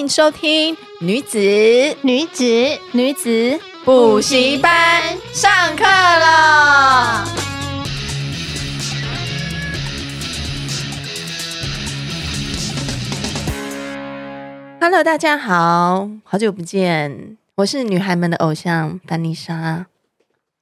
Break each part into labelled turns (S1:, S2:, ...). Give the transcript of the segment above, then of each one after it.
S1: 迎收听女子
S2: 女子
S1: 女子补习班上课了。Hello，大家好，好久不见，我是女孩们的偶像班妮莎。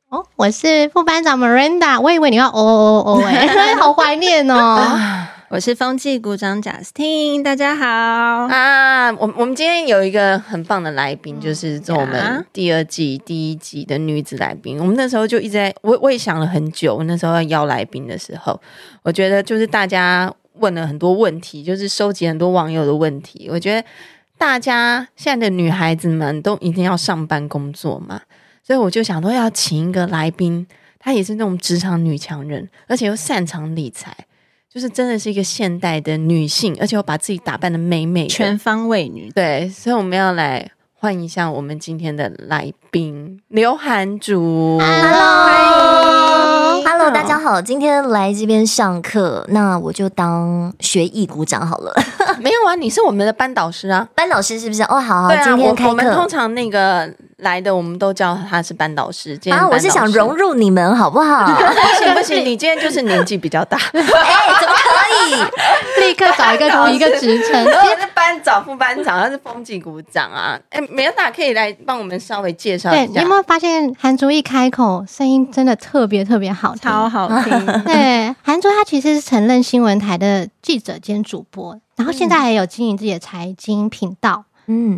S2: 哦，我是副班长 Miranda，我以为你要哦哦哦哎，好怀念哦。
S3: 我是风纪股长贾斯汀，大家好
S1: 啊！我我们今天有一个很棒的来宾，就是做我们第二季第一集的女子来宾。我们那时候就一直在，我我也想了很久。我那时候要邀来宾的时候，我觉得就是大家问了很多问题，就是收集很多网友的问题。我觉得大家现在的女孩子们都一定要上班工作嘛，所以我就想说要请一个来宾，她也是那种职场女强人，而且又擅长理财。就是真的是一个现代的女性，而且我把自己打扮的美美的，
S3: 全方位女。
S1: 对，所以我们要来换一下我们今天的来宾刘涵竹。
S4: Hello，Hello，大家好，今天来这边上课，那我就当学艺鼓掌好了。
S1: 没有啊，你是我们的班导师啊，
S4: 班导师是不是？哦，好好，
S1: 对啊，
S4: 今天开课。
S1: 我们通常那个。来的我们都叫他是班导师。啊，
S4: 我是想融入你们，好不好？
S1: 不行不行，你今天就是年纪比较大。哎、
S4: 欸，怎么可以？
S2: 立刻找一个一个职称。
S1: 我是班长、副班长，他是风纪股长啊。哎、有大可以来帮我们稍微介绍一下。
S2: 对，你有没有发现韩竹一开口，声音真的特别特别好，
S3: 超好听。
S2: 对，韩竹他其实是曾任新闻台的记者兼主播，然后现在还有经营自己的财经频道。嗯，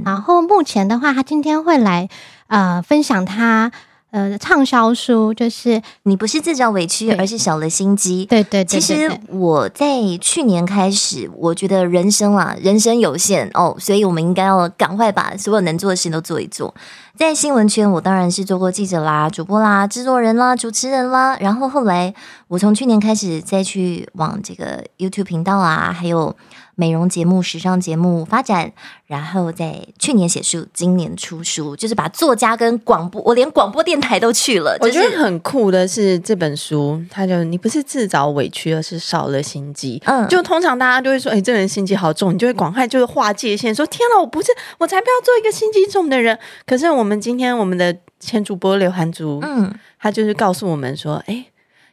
S2: 然后目前的话，他今天会来。呃，分享他呃畅销书，就是
S4: 你不是自找委屈，而是少了心机。
S2: 对对，对，对，对，
S4: 其实我在去年开始，我觉得人生啊，人生有限哦，所以我们应该要赶快把所有能做的事情都做一做。在新闻圈，我当然是做过记者啦、主播啦、制作人啦、主持人啦。然后后来，我从去年开始再去往这个 YouTube 频道啊，还有。美容节目、时尚节目发展，然后在去年写书，今年出书，就是把作家跟广播，我连广播电台都去了。就是、
S1: 我觉得很酷的是这本书，它就你不是自找委屈，而是少了心机。嗯，就通常大家都会说，哎，这人心机好重，你就会广快就是划界限，说天哪，我不是，我才不要做一个心机重的人。可是我们今天我们的前主播刘涵竹，嗯，他就是告诉我们说，哎，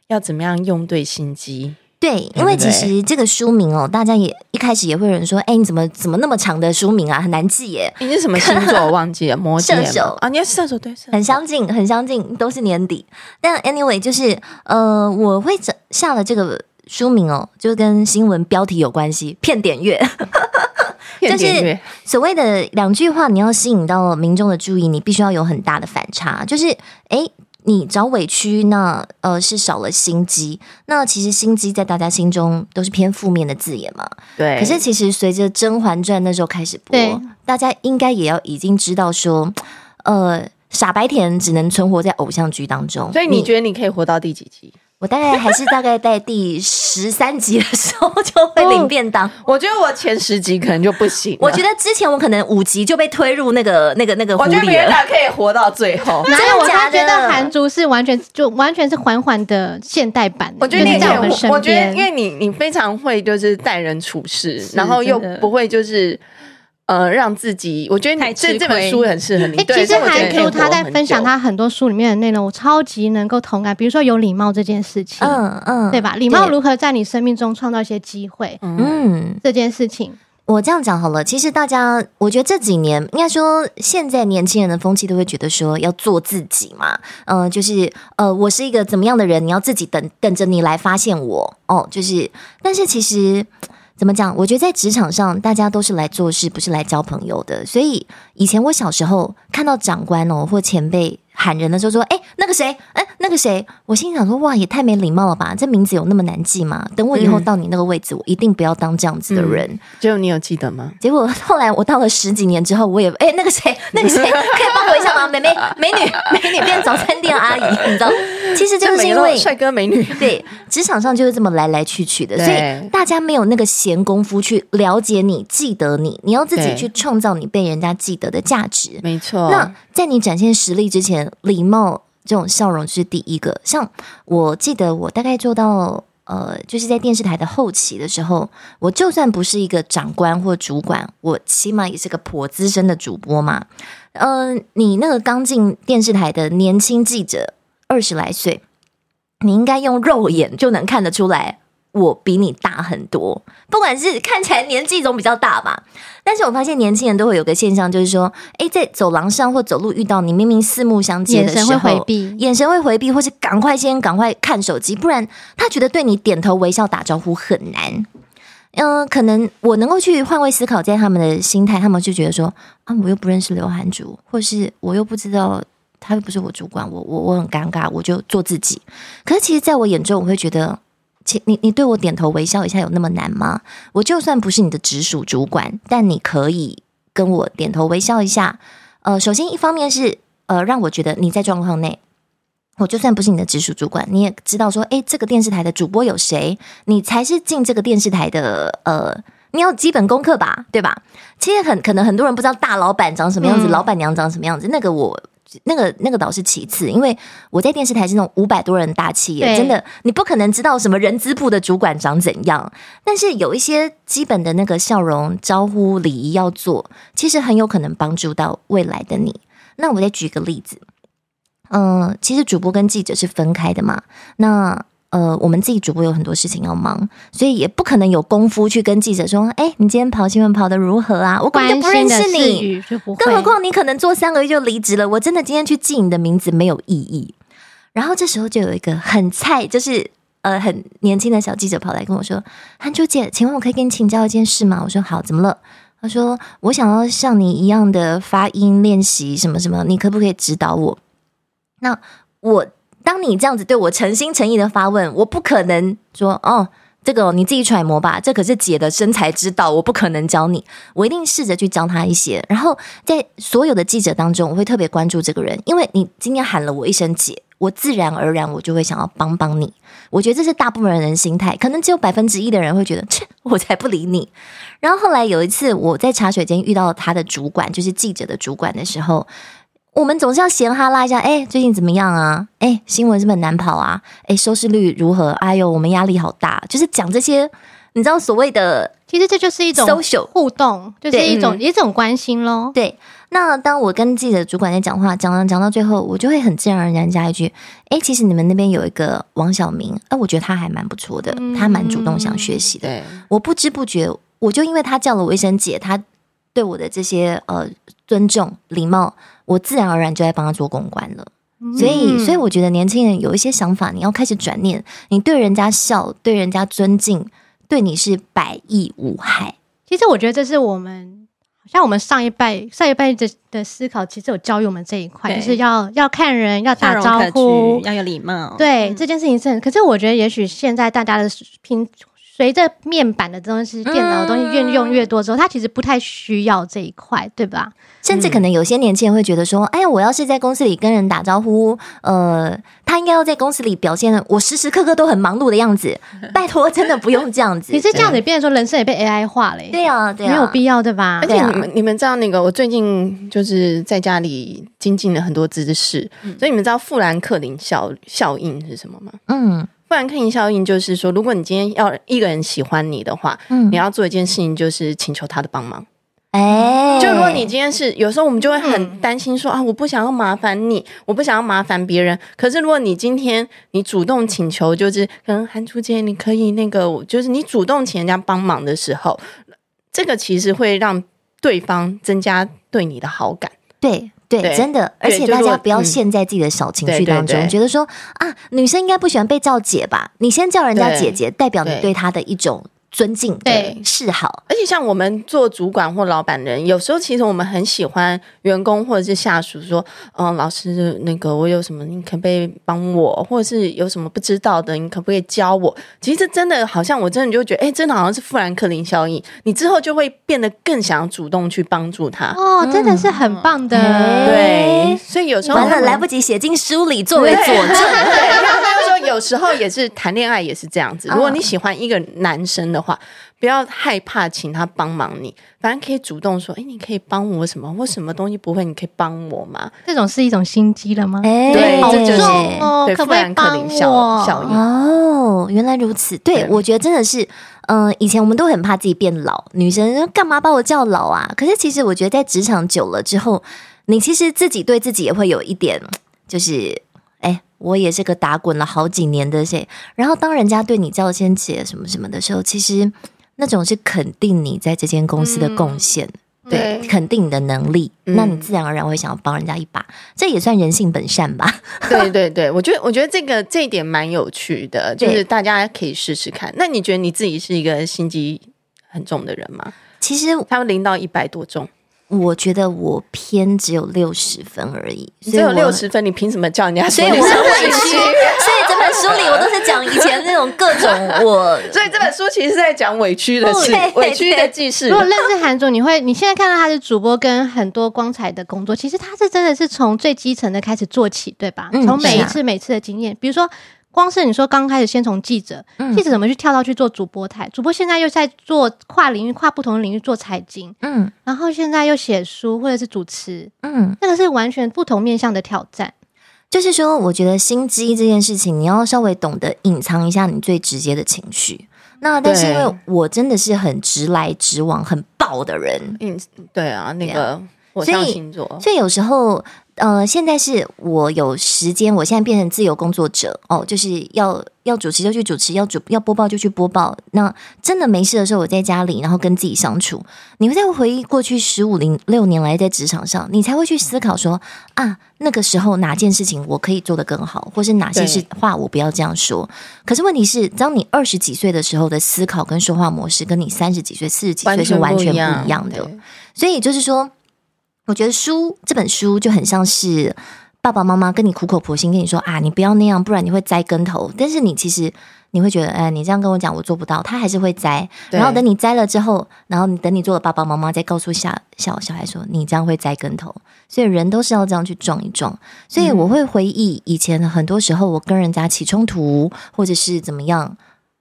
S1: 要怎么样用对心机。
S4: 对，因为其实这个书名哦，大家也一开始也会有人说，哎，你怎么怎么那么长的书名啊，很难记耶。
S1: 你是什么星座？我忘记了，摩羯
S4: 射手
S1: 啊，你是射手对，
S4: 很相近，很相近，都是年底。但 anyway，就是呃，我会整下了这个书名哦，就跟新闻标题有关系，骗点阅，
S1: 骗点阅
S4: 就是所谓的两句话，你要吸引到民众的注意，你必须要有很大的反差，就是哎。你找委屈，那呃是少了心机。那其实心机在大家心中都是偏负面的字眼嘛。
S1: 对。
S4: 可是其实随着《甄嬛传》那时候开始播，大家应该也要已经知道说，呃，傻白甜只能存活在偶像剧当中。
S1: 所以你觉得你可以活到第几集？
S4: 我大概还是大概在第十三集的时候就会领便当。
S1: 我觉得我前十集可能就不行。
S4: 我觉得之前我可能五集就被推入那个那个那个湖里了。
S1: 我觉得别人可以活到最后。
S2: 真的假的？我觉得韩竹是完全就完全是缓缓的现代版。
S1: 我觉得你在我们身边，我觉得因为你你非常会就是待人处事，然后又不会就是。呃，让自己，我觉得你这这本书很适合你。
S2: 其实涵竹他在分享他很多书里面的内容，我超级能够同感。比如说有礼貌这件事情，嗯嗯，对吧？礼貌如何在你生命中创造一些机会？嗯，这件事情，
S4: 我这样讲好了。其实大家，我觉得这几年应该说，现在年轻人的风气都会觉得说要做自己嘛。嗯、呃，就是呃，我是一个怎么样的人，你要自己等等着你来发现我哦。就是，但是其实。怎么讲？我觉得在职场上，大家都是来做事，不是来交朋友的。所以以前我小时候看到长官哦或前辈喊人的时候说：“哎，那个谁，哎，那个谁。”我心想说：“哇，也太没礼貌了吧！这名字有那么难记吗？等我以后到你那个位置，嗯、我一定不要当这样子的人。”
S1: 结果你有记得吗？
S4: 结果后来我到了十几年之后，我也哎，那个谁，那个谁，可以帮我一下吗？美眉，美女，美女变早餐店阿姨，你知道？其实就是因为
S1: 帅哥美女，
S4: 对，职场上就是这么来来去去的，所以大家没有那个闲工夫去了解你、记得你，你要自己去创造你被人家记得的价值。
S1: 没错。
S4: 那在你展现实力之前，礼貌这种笑容是第一个。像我记得，我大概做到呃，就是在电视台的后期的时候，我就算不是一个长官或主管，我起码也是个颇资深的主播嘛。呃，你那个刚进电视台的年轻记者，二十来岁，你应该用肉眼就能看得出来。我比你大很多，不管是看起来年纪总比较大吧，但是我发现年轻人都会有个现象，就是说，诶，在走廊上或走路遇到你，明明四目相接的时候，
S2: 眼神会回避，
S4: 眼神会回避，或是赶快先赶快看手机，不然他觉得对你点头微笑打招呼很难。嗯、呃，可能我能够去换位思考，在他们的心态，他们就觉得说，啊，我又不认识刘涵竹，或是我又不知道他又不是我主管，我我我很尴尬，我就做自己。可是其实，在我眼中，我会觉得。你你对我点头微笑一下有那么难吗？我就算不是你的直属主管，但你可以跟我点头微笑一下。呃，首先一方面是呃让我觉得你在状况内，我就算不是你的直属主管，你也知道说，诶，这个电视台的主播有谁？你才是进这个电视台的呃，你要基本功课吧，对吧？其实很可能很多人不知道大老板长什么样子，嗯、老板娘长什么样子，那个我。那个那个倒是其次，因为我在电视台是那种五百多人大企业，真的你不可能知道什么人资部的主管长怎样。但是有一些基本的那个笑容、招呼、礼仪要做，其实很有可能帮助到未来的你。那我再举个例子，嗯、呃，其实主播跟记者是分开的嘛，那。呃，我们自己主播有很多事情要忙，所以也不可能有功夫去跟记者说：“哎，你今天跑新闻跑的如何啊？”我根本就不认识你，更何况你可能做三个月就离职了。我真的今天去记你的名字没有意义。然后这时候就有一个很菜，就是呃很年轻的小记者跑来跟我说：“韩秋姐，请问我可以跟你请教一件事吗？”我说：“好，怎么了？”他说：“我想要像你一样的发音练习什么什么，你可不可以指导我？”那我。当你这样子对我诚心诚意的发问，我不可能说哦，这个你自己揣摩吧，这可是姐的生财之道，我不可能教你，我一定试着去教他一些。然后在所有的记者当中，我会特别关注这个人，因为你今天喊了我一声姐，我自然而然我就会想要帮帮你。我觉得这是大部分人心态，可能只有百分之一的人会觉得，切，我才不理你。然后后来有一次我在茶水间遇到他的主管，就是记者的主管的时候。我们总是要闲哈拉一下，哎，最近怎么样啊？哎，新闻是不是很难跑啊？哎，收视率如何？哎呦，我们压力好大，就是讲这些，你知道所谓的，
S2: 其实这就是一种 social 互动，就是一种一种关心咯。
S4: 对，那当我跟自己的主管在讲话，讲讲讲到最后，我就会很自然而然加一句，哎，其实你们那边有一个王小明，哎，我觉得他还蛮不错的，他蛮主动想学习的。对，我不知不觉，我就因为他叫了我一声姐，他对我的这些呃尊重礼貌。我自然而然就在帮他做公关了，所以，所以我觉得年轻人有一些想法，你要开始转念，你对人家笑，对人家尊敬，对你是百益无害。
S2: 其实我觉得这是我们，像我们上一辈、上一辈的的思考，其实有教育我们这一块，就是要要看人，要打招呼，
S3: 要有礼貌。
S2: 对，嗯、这件事情是很，可是我觉得也许现在大家的拼。随着面板的东西、电脑的东西越用越多之后，他其实不太需要这一块，对吧？
S4: 甚至可能有些年轻人会觉得说：“哎呀，我要是在公司里跟人打招呼，呃，他应该要在公司里表现我时时刻刻都很忙碌的样子。”拜托，真的不用这样子。
S2: 其实这样子变成说，人生也被 AI 化了。
S4: 对啊，对啊，
S2: 没有必要，对吧？
S1: 而且你们你们知道那个，我最近就是在家里精进了很多知识，所以你们知道富兰克林效效应是什么吗？嗯。富兰克林效应就是说，如果你今天要一个人喜欢你的话，嗯，你要做一件事情，就是请求他的帮忙。哎，就如果你今天是有时候我们就会很担心说啊，我不想要麻烦你，我不想要麻烦别人。可是如果你今天你主动请求，就是可能韩初姐，你可以那个，就是你主动请人家帮忙的时候，这个其实会让对方增加对你的好感。
S4: 对。对，对真的，而且大家不要陷在自己的小情绪当中，觉得说啊，女生应该不喜欢被叫姐吧？你先叫人家姐姐，代表你对她的一种。尊敬对示好，
S1: 而且像我们做主管或老板人，有时候其实我们很喜欢员工或者是下属说：“嗯，老师，那个我有什么，你可不可以帮我？或者是有什么不知道的，你可不可以教我？”其实真的好像我真的就觉得，哎，真的好像是富兰克林效应，你之后就会变得更想要主动去帮助他。
S2: 哦，真的是很棒的，
S1: 对。所以有时候
S4: 完了来不及写进书里作为佐证。
S1: 有时候也是谈恋爱也是这样子。如果你喜欢一个男生的话，不要害怕请他帮忙你，反正可以主动说：“哎，你可以帮我什么？我什么东西不会，你可以帮我吗？”
S2: 这种是一种心机了吗？
S4: 哎，
S1: 对，
S2: 好
S1: 这就是
S2: 重
S1: 对，
S2: 可不可以
S1: 富兰克林效
S2: 帮我
S1: 效应。
S4: 哦，原来如此。对，
S1: 对
S4: 我觉得真的是，嗯、呃，以前我们都很怕自己变老，女生干嘛把我叫老啊？可是其实我觉得在职场久了之后，你其实自己对自己也会有一点，就是，哎，我也是个打滚了好几年的谁，然后当人家对你叫先姐什么什么的时候，其实那种是肯定你在这间公司的贡献。嗯
S1: 对，
S4: 肯定你的能力，
S1: 嗯、
S4: 那你自然而然会想要帮人家一把，这也算人性本善吧？
S1: 对对对，我觉得我觉得这个这一点蛮有趣的，就是大家可以试试看。那你觉得你自己是一个心机很重的人吗？
S4: 其实
S1: 他们零到一百多重。
S4: 我觉得我偏只有六十分而已，
S1: 只有六十分，你凭什么叫人家说你是
S4: 所以我很委
S1: 委屈？
S4: 所以这本书里我都是讲以前那种各种我，
S1: 所以这本书其实是在讲委屈的事
S4: 对，
S1: 委屈的记事。
S2: 如果认识韩总，你会你现在看到他是主播跟很多光彩的工作，其实他是真的是从最基层的开始做起，对吧？
S4: 嗯
S2: 从每一次每次的经验，比如说。光是你说刚开始先从记者，
S4: 嗯
S2: 记者怎么去跳到去做主播台？主播现在又在做跨领域、跨不同的领域做财经，
S4: 嗯
S2: 然后现在又写书或者是主持，
S4: 嗯，
S2: 那个是完全不同面向的挑战。
S4: 就是说，我觉得心机这件事情，你要稍微懂得隐藏一下你最直接的情绪。那但是因为我真的是很直来直往、很爆的人，
S1: 嗯，对啊，那个火
S4: 所以所以有时候。呃，现在是我有时间，我现在变成自由工作者哦，就是要要主持就去主持，要主要播报就去播报。那真的没事的时候，我在家里，然后跟自己相处。你会再回忆过去十五零六年来在职场上，你才会去思考说啊，那个时候哪件事情我可以做得更好，或是哪些是话我不要这样说。可是问题是，当你二十几岁的时候的思考跟说话模式，跟你三十几岁、四十几岁是完全不一样的。所以就是说。我觉得书这本书就很像是爸爸妈妈跟你苦口婆心跟你说啊，你不要那样，不然你会栽跟头。但是你其实你会觉得，哎，你这样跟我讲，我做不到，他还是会栽。然后等你栽了之后，然后你等你做了爸爸妈妈再告诉小小小孩说，你这样会栽跟头。所以人都是要这样去撞一撞。所以我会回忆以前很多时候我跟人家起冲突，或者是怎么样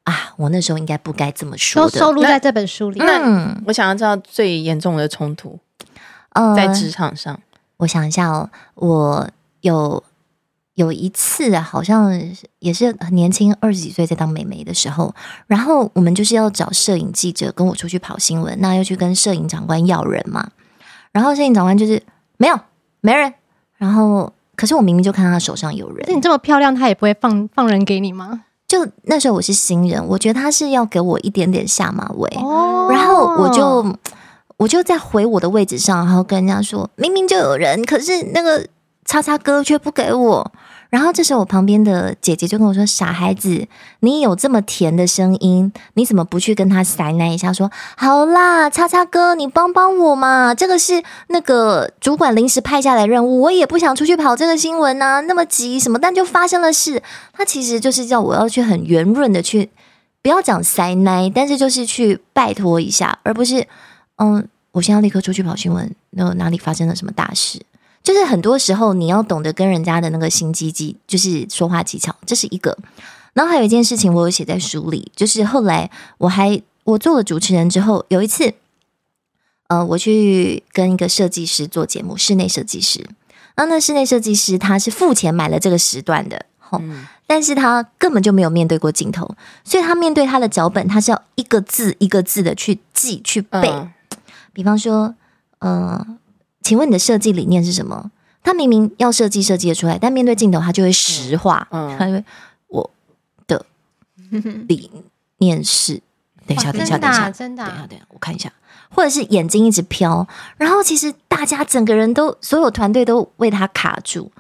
S4: 啊，我那时候应该不该这么说的。
S2: 都收录在这本书里。
S1: 那我想要知道最严重的冲突。在职场上、呃，
S4: 我想一下哦，我有有一次，好像也是很年轻，二十几岁在当美眉的时候，然后我们就是要找摄影记者跟我出去跑新闻，那要去跟摄影长官要人嘛，然后摄影长官就是没有没人，然后可是我明明就看到他手上有人，
S2: 那你这么漂亮，他也不会放放人给你吗？
S4: 就那时候我是新人，我觉得他是要给我一点点下马威，
S2: 哦，
S4: 然后我就。我就在回我的位置上，然后跟人家说，明明就有人，可是那个叉叉哥却不给我。然后这时候我旁边的姐姐就跟我说：“傻孩子，你有这么甜的声音，你怎么不去跟他塞那一下？说好啦，叉叉哥，你帮帮我嘛。这个是那个主管临时派下来任务，我也不想出去跑这个新闻啊，那么急什么？但就发生了事。他其实就是叫我要去很圆润的去，不要讲塞奶，但是就是去拜托一下，而不是。”嗯，我现在要立刻出去跑新闻。那哪里发生了什么大事？就是很多时候你要懂得跟人家的那个心机机，就是说话技巧，这是一个。然后还有一件事情，我有写在书里，就是后来我还我做了主持人之后，有一次，呃，我去跟一个设计师做节目，室内设计师。然后那室内设计师他是付钱买了这个时段的，吼、嗯，但是他根本就没有面对过镜头，所以他面对他的脚本，他是要一个字一个字的去记去背。嗯比方说，呃，请问你的设计理念是什么？他明明要设计设计的出来，但面对镜头他就会实话。嗯，他会我的理念是，等一下，等一下，等一下，
S2: 真的，
S4: 等一下，等一下，我看一下，或者是眼睛一直飘，然后其实大家整个人都，所有团队都为他卡住。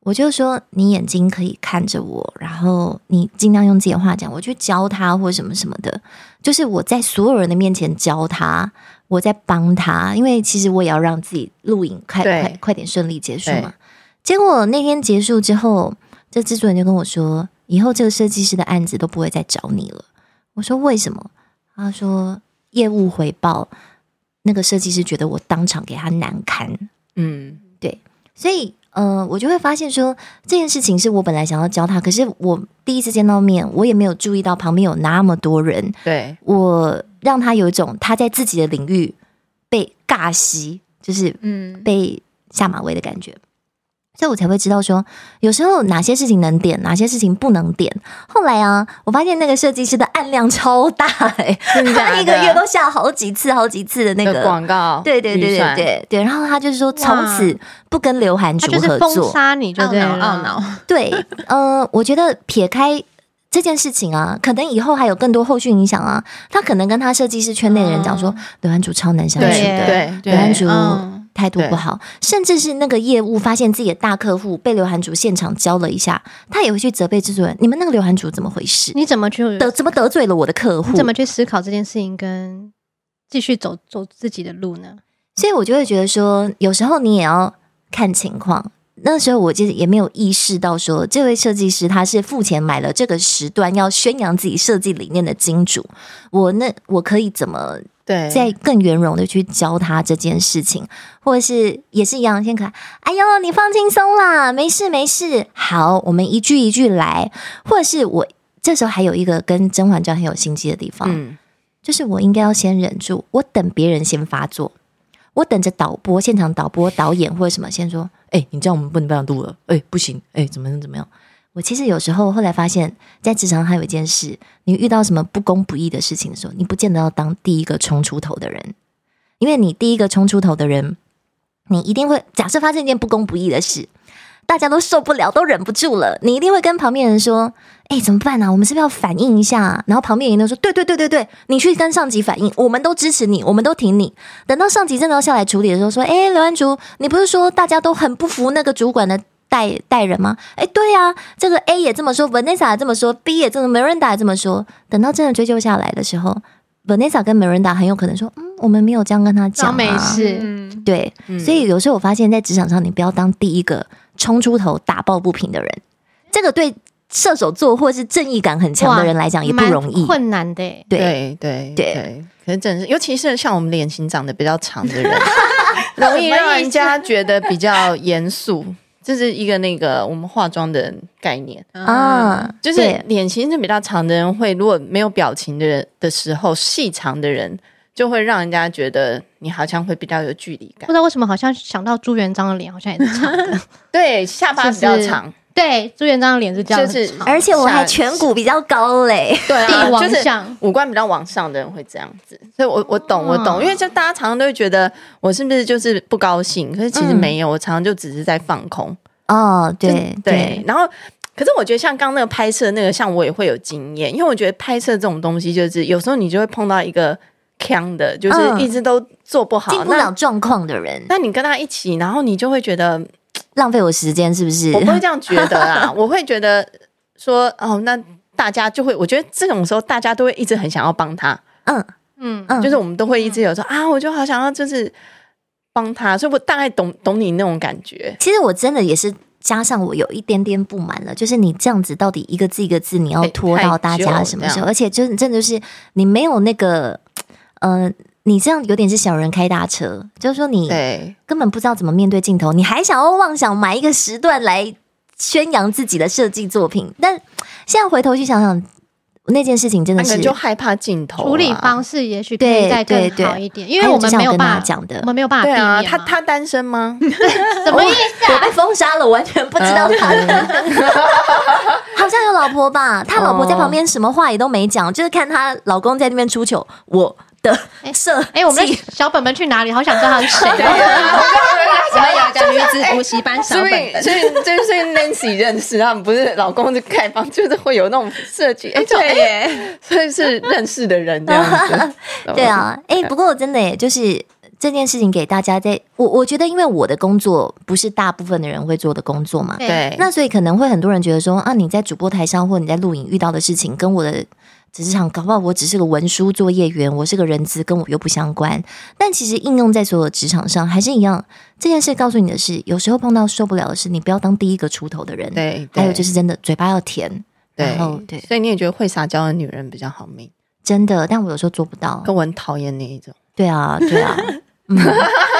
S4: 我就说，你眼睛可以看着我，然后你尽量用自己的话讲，我去教他或什么什么的，就是我在所有人的面前教他。我在帮他，因为其实我也要让自己录影快快快点顺利结束嘛。结果那天结束之后，这制作人就跟我说：“以后这个设计师的案子都不会再找你了。”我说：“为什么？”他说：“业务回报，那个设计师觉得我当场给他难堪。”嗯，对，所以嗯、呃，我就会发现说这件事情是我本来想要教他，可是我第一次见到面，我也没有注意到旁边有那么多人，
S1: 对，
S4: 我让他有一种他在自己的领域被尬吸，就是嗯被下马威的感觉。所以我才会知道说，有时候哪些事情能点，哪些事情不能点。后来啊，我发现那个设计师的案量超大哎、欸，他一个月都下好几次、好几次的那个
S1: 广告。
S4: 对对对对对对。然后他就是说，从此不跟刘涵竹合作，
S2: 封杀你就对了，
S3: 懊恼。
S4: 对，呃，我觉得撇开这件事情啊，可能以后还有更多后续影响啊。他可能跟他设计师圈内的人讲说，刘涵竹超难相处的，
S1: 对，
S4: 刘涵竹。态度不好，甚至是那个业务发现自己的大客户被刘涵竹现场教了一下，他也会去责备制作人：“你们那个刘涵竹怎么回事？
S2: 你怎么去
S4: 得怎么得罪了我的客户？
S2: 怎么去思考这件事情，跟继续走走自己的路呢？”
S4: 所以，我就会觉得说，有时候你也要看情况。那时候，我其实也没有意识到说，这位设计师他是付钱买了这个时段要宣扬自己设计理念的金主。我那我可以怎么？对，再更圆融的去教他这件事情，或者是也是一样，先可爱。哎呦，你放轻松啦，没事没事。好，我们一句一句来。或者是我这时候还有一个跟甄嬛传很有心机的地方，嗯，就是我应该要先忍住，我等别人先发作，我等着导播、现场导播、导演或者什么先说，哎，你这样我们不能这样录了，哎，不行，哎，怎么样怎么样。我其实有时候后来发现，在职场还有一件事，你遇到什么不公不义的事情的时候，你不见得要当第一个冲出头的人，因为你第一个冲出头的人，你一定会假设发生一件不公不义的事，大家都受不了，都忍不住了，你一定会跟旁边人说：“哎，怎么办呢？我们是不是要反应一下？”然后旁边人都说：“对对对对对，你去跟上级反映，我们都支持你，我们都挺你。”等到上级真的要下来处理的时候，说：“哎，刘安竹，你不是说大家都很不服那个主管的？”带带人吗？哎，对呀、啊，这个 A 也这么说，Vanessa 也这么说，B 也这么，Miranda 也这么说。等到真的追究下来的时候，Vanessa 跟 Miranda 很有可能说：“嗯，我们没有这样跟他讲、啊，
S2: 没事。”
S4: 对，嗯、所以有时候我发现，在职场上，你不要当第一个冲出头、打抱不平的人。这个对射手座或是正义感很强的人来讲也不容易，
S2: 困难的。
S4: 对
S1: 对对对，可是真是，尤其是像我们脸型长得比较长的人，容易让人家觉得比较严肃。这是一个那个我们化妆的概念啊，就是脸型是比较长的人会，如果没有表情的人的时候，细长的人就会让人家觉得你好像会比较有距离感。
S2: 不知道为什么，好像想到朱元璋的脸好像也是长的，
S1: 对，下巴比较长。
S2: 对，朱元璋的脸是这样，就是
S4: 而且我还颧骨比较高嘞，
S1: 对啊，就是五官比较往上的人会这样子，所以我我懂我懂，因为就大家常常都会觉得我是不是就是不高兴，可是其实没有，我常常就只是在放空。
S4: 哦，对对，
S1: 然后可是我觉得像刚刚那个拍摄那个，像我也会有经验，因为我觉得拍摄这种东西就是有时候你就会碰到一个锵的，就是一直都做不好、
S4: 进不了状况的人，
S1: 那你跟他一起，然后你就会觉得。
S4: 浪费我时间是不是？
S1: 我不会这样觉得啊，我会觉得说哦，那大家就会，我觉得这种时候大家都会一直很想要帮他，嗯嗯嗯，就是我们都会一直有说、嗯、啊，我就好想要就是帮他，所以我大概懂懂你那种感觉。
S4: 其实我真的也是加上我有一点点不满了，就是你这样子到底一个字一个字你要拖到大家什么时候？而且就是真的是你没有那个嗯。呃你这样有点是小人开大车，就是说你根本不知道怎么面对镜头，你还想要妄想买一个时段来宣扬自己的设计作品，但现在回头去想想，那件事情真的是
S1: 就害怕镜头
S2: 处理方式，也许可以再更好一点，因为我们没有办法讲的，我们没有办法。
S1: 对啊，他他单身吗？
S2: 什么意思？
S4: 我被封杀了，完全不知道他 好像有老婆吧？他老婆在旁边什么话也都没讲，就是看他老公在那边出糗，我。的设
S2: 哎，我们的小本本去哪里？好想知道他是谁。
S3: 我们有个女子补习班小本本，
S1: 所以就是 Nancy 认识他们，不是老公是开放，就是会有那种设计。哎，对耶，所以是认识的人这样子。
S4: 对啊，哎，不过我真的耶，就是这件事情给大家，在我我觉得，因为我的工作不是大部分的人会做的工作嘛，
S1: 对，
S4: 那所以可能会很多人觉得说啊，你在主播台上或你在录影遇到的事情，跟我的。只是想搞不好，我只是个文书作业员，我是个人资，跟我又不相关。但其实应用在所有职场上还是一样。这件事告诉你的是，有时候碰到受不了的事，你不要当第一个出头的人。
S1: 对，
S4: 还有就是真的嘴巴要甜。
S1: 对，然后对，所以你也觉得会撒娇的女人比较好命？
S4: 真的，但我有时候做不到，
S1: 跟我很讨厌那一种。
S4: 对啊，对啊。嗯，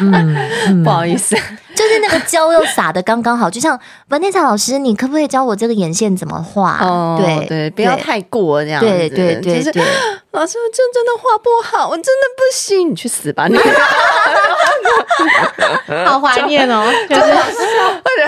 S1: 嗯嗯、不好意思，
S4: 就是是那个胶又撒的刚刚好，就像 Vanessa 老师，你可不可以教我这个眼线怎么画？
S1: 哦，对对，不要太过这样子。
S4: 对对对对，
S1: 老师，我真真的画不好，我真的不行，你去死吧你！
S2: 好怀念哦，就是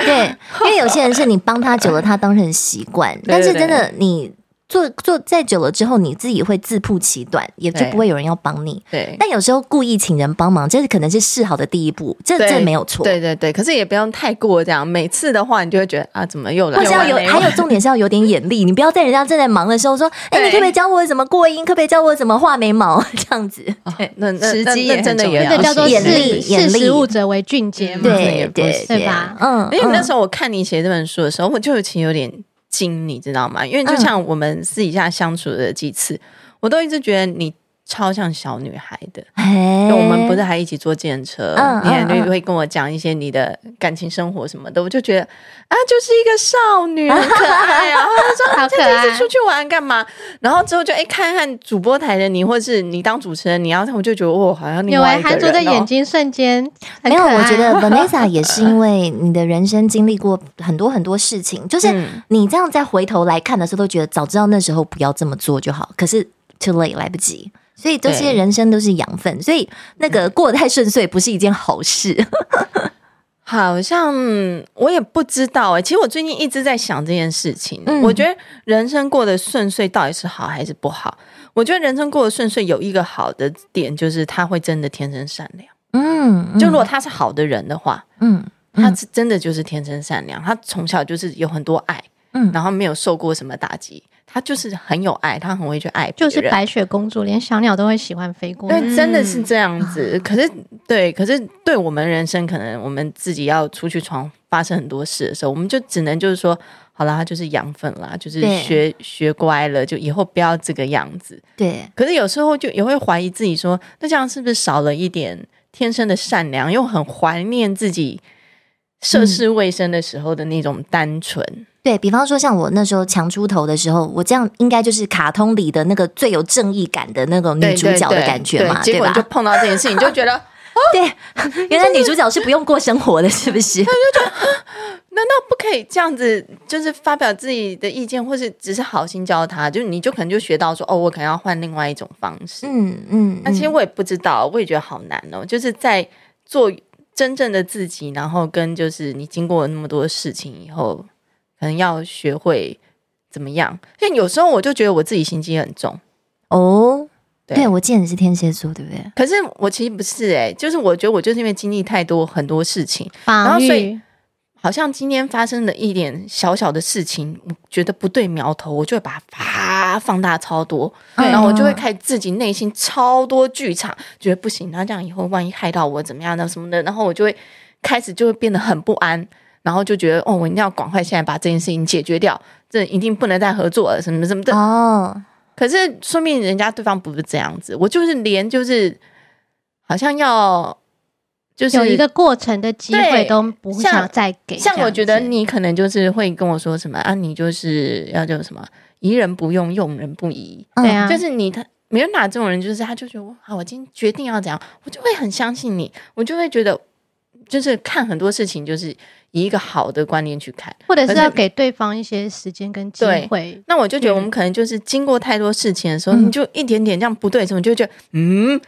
S4: 对，因为有些人是你帮他久了，他当成习惯，但是真的你。做做再久了之后，你自己会自曝其短，也就不会有人要帮你。
S1: 对，
S4: 但有时候故意请人帮忙，这是可能是示好的第一步，这这没有错。
S1: 对对对，可是也不用太过这样。每次的话，你就会觉得啊，怎么又来？
S4: 或是要有，还有重点是要有点眼力，你不要在人家正在忙的时候说，哎，你可不可以教我怎么过音？可不可以教我怎么画眉毛？这样子，对
S1: 那那
S3: 时机也
S1: 真的也
S2: 叫做
S4: 眼力，眼力。
S2: 识时务者为俊杰嘛，
S4: 对对
S2: 对吧？
S4: 嗯，
S1: 因为那时候我看你写这本书的时候，我就其实有点。惊，你知道吗？因为就像我们私底下相处的几次，嗯、我都一直觉得你。超像小女孩的，我们不是还一起坐电车？你还会跟我讲一些你的感情生活什么的，我就觉得啊，就是一个少女，很可爱啊。他说：“这次出去玩干嘛？”然后之后就哎，看看主播台的你，或是你当主持人，你要我就觉得哦，好像另外一个人。
S2: 有韩卓的眼睛瞬间
S4: 没有，我觉得 Vanessa 也是因为你的人生经历过很多很多事情，就是你这样再回头来看的时候，都觉得早知道那时候不要这么做就好。可是 too late 来不及。所以这些人生都是养分，所以那个过得太顺遂不是一件好事。
S1: 好像我也不知道哎、欸，其实我最近一直在想这件事情。
S4: 嗯、
S1: 我觉得人生过得顺遂到底是好还是不好？我觉得人生过得顺遂有一个好的点，就是他会真的天生善良。
S4: 嗯，嗯
S1: 就如果他是好的人的话，
S4: 嗯，
S1: 嗯他是真的就是天生善良，他从小就是有很多爱，嗯，然后没有受过什么打击。他就是很有爱，他很会去爱，
S2: 就是白雪公主，连小鸟都会喜欢飞过。
S1: 对，真的是这样子。嗯、可是，对，可是对我们人生，可能我们自己要出去闯，发生很多事的时候，我们就只能就是说，好啦，他就是养分啦，就是学学乖了，就以后不要这个样子。
S4: 对。
S1: 可是有时候就也会怀疑自己，说那这样是不是少了一点天生的善良，又很怀念自己涉世未深的时候的那种单纯。嗯
S4: 对，比方说，像我那时候强出头的时候，我这样应该就是卡通里的那个最有正义感的那种女主角的感觉嘛，对吧？
S1: 结果就碰到这件事情，你就觉得，哦、
S4: 对，原来女主角是不用过生活的，是不是？
S1: 他就觉得，难道不可以这样子，就是发表自己的意见，或是只是好心教他？就你就可能就学到说，哦，我可能要换另外一种方式。
S4: 嗯嗯，
S1: 那、嗯、其实我也不知道，我也觉得好难哦。就是在做真正的自己，然后跟就是你经过了那么多事情以后。可能要学会怎么样，所以有时候我就觉得我自己心机很重
S4: 哦。对，对我记得你是天蝎座，对不对？
S1: 可是我其实不是哎、欸，就是我觉得我就是因为经历太多很多事情，然后所以好像今天发生的一点小小的事情，我觉得不对苗头，我就会把它啪放大超多，嗯、然后我就会开自己内心超多剧场，觉得不行，那这样以后万一害到我怎么样的什么的，然后我就会开始就会变得很不安。然后就觉得哦，我一定要赶快现在把这件事情解决掉，这一定不能再合作了，什么什么的。
S4: 哦，
S1: 可是说明人家对方不是这样子，我就是连就是好像要就是
S2: 有一个过程的机会都不想再给。
S1: 像，像我觉得你可能就是会跟我说什么啊，你就是要叫什么疑人不用，用人不疑。
S2: 对啊，
S1: 就是你他没有哪这种人，就是他就觉得好，我今天决定要怎样，我就会很相信你，我就会觉得就是看很多事情就是。以一个好的观念去看，
S2: 或者是要给对方一些时间跟机会。
S1: 那我就觉得我们可能就是经过太多事情的时候，嗯、你就一点点这样不对的时候，你就觉得嗯，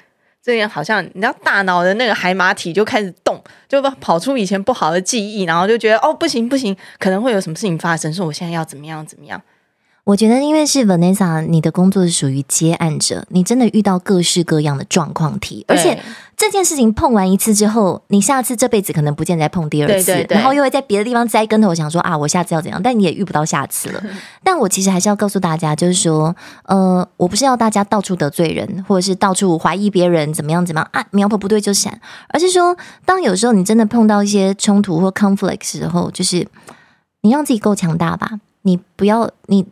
S1: 这样好像你知道大脑的那个海马体就开始动，就跑出以前不好的记忆，然后就觉得哦不行不行，可能会有什么事情发生，说我现在要怎么样怎么样。
S4: 我觉得，因为是 Vanessa，你的工作是属于接案者，你真的遇到各式各样的状况题，而且这件事情碰完一次之后，你下次这辈子可能不见再碰第二次，对对对，然后又会在别的地方栽跟头，想说啊，我下次要怎样？但你也遇不到下次了。但我其实还是要告诉大家，就是说，呃，我不是要大家到处得罪人，或者是到处怀疑别人怎么样怎么样啊，苗头不对就闪，而是说，当有时候你真的碰到一些冲突或 conflict 的时候，就是你让自己够强大吧，你不要你。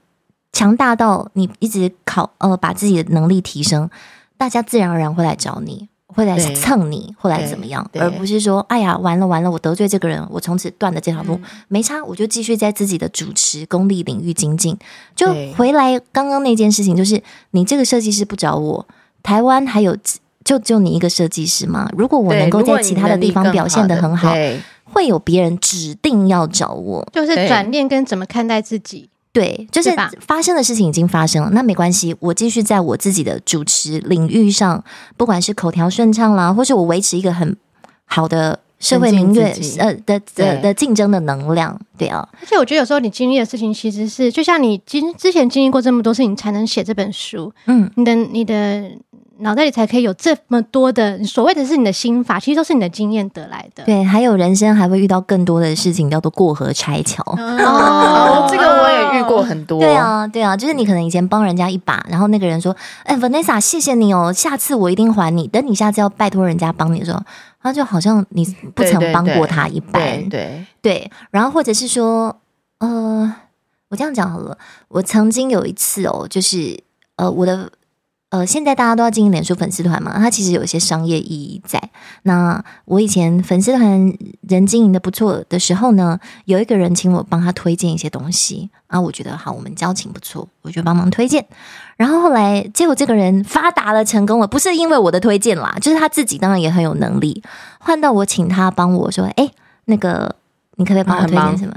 S4: 强大到你一直考呃，把自己的能力提升，大家自然而然会来找你，会来蹭你，会来怎么样？而不是说，哎呀，完了完了，我得罪这个人，我从此断了这条路，嗯、没差，我就继续在自己的主持功力领域精进。就回来刚刚那件事情，就是你这个设计师不找我，台湾还有就就你一个设计师吗？如果我能够在其他的地方表现得很好。会有别人指定要找我，
S2: 就是转念跟怎么看待自己。
S4: 对，就是发生的事情已经发生了，那没关系，我继续在我自己的主持领域上，不管是口条顺畅啦，或是我维持一个很好的社会名誉呃的的的竞争的能量，对啊。
S2: 而且我觉得有时候你经历的事情，其实是就像你经之前经历过这么多事情，才能写这本书。嗯，你的你的。脑袋里才可以有这么多的所谓的是你的心法，其实都是你的经验得来的。
S4: 对，还有人生还会遇到更多的事情，叫做过河拆桥。
S1: 哦，这个我也遇过很多。
S4: 对啊，对啊，就是你可能以前帮人家一把，然后那个人说：“哎，Vanessa，谢谢你哦，下次我一定还你。”等你下次要拜托人家帮你的时候，他就好像你不曾帮过他一般。
S1: 对对
S4: 对，然后或者是说，呃，我这样讲好了，我曾经有一次哦，就是呃，我的。呃，现在大家都要经营脸书粉丝团嘛，它其实有一些商业意义在。那我以前粉丝团人经营的不错的时候呢，有一个人请我帮他推荐一些东西啊，我觉得好，我们交情不错，我就帮忙推荐。然后后来结果这个人发达了，成功了，不是因为我的推荐啦，就是他自己当然也很有能力，换到我请他帮我说，哎，那个你可不可以帮我推荐什么？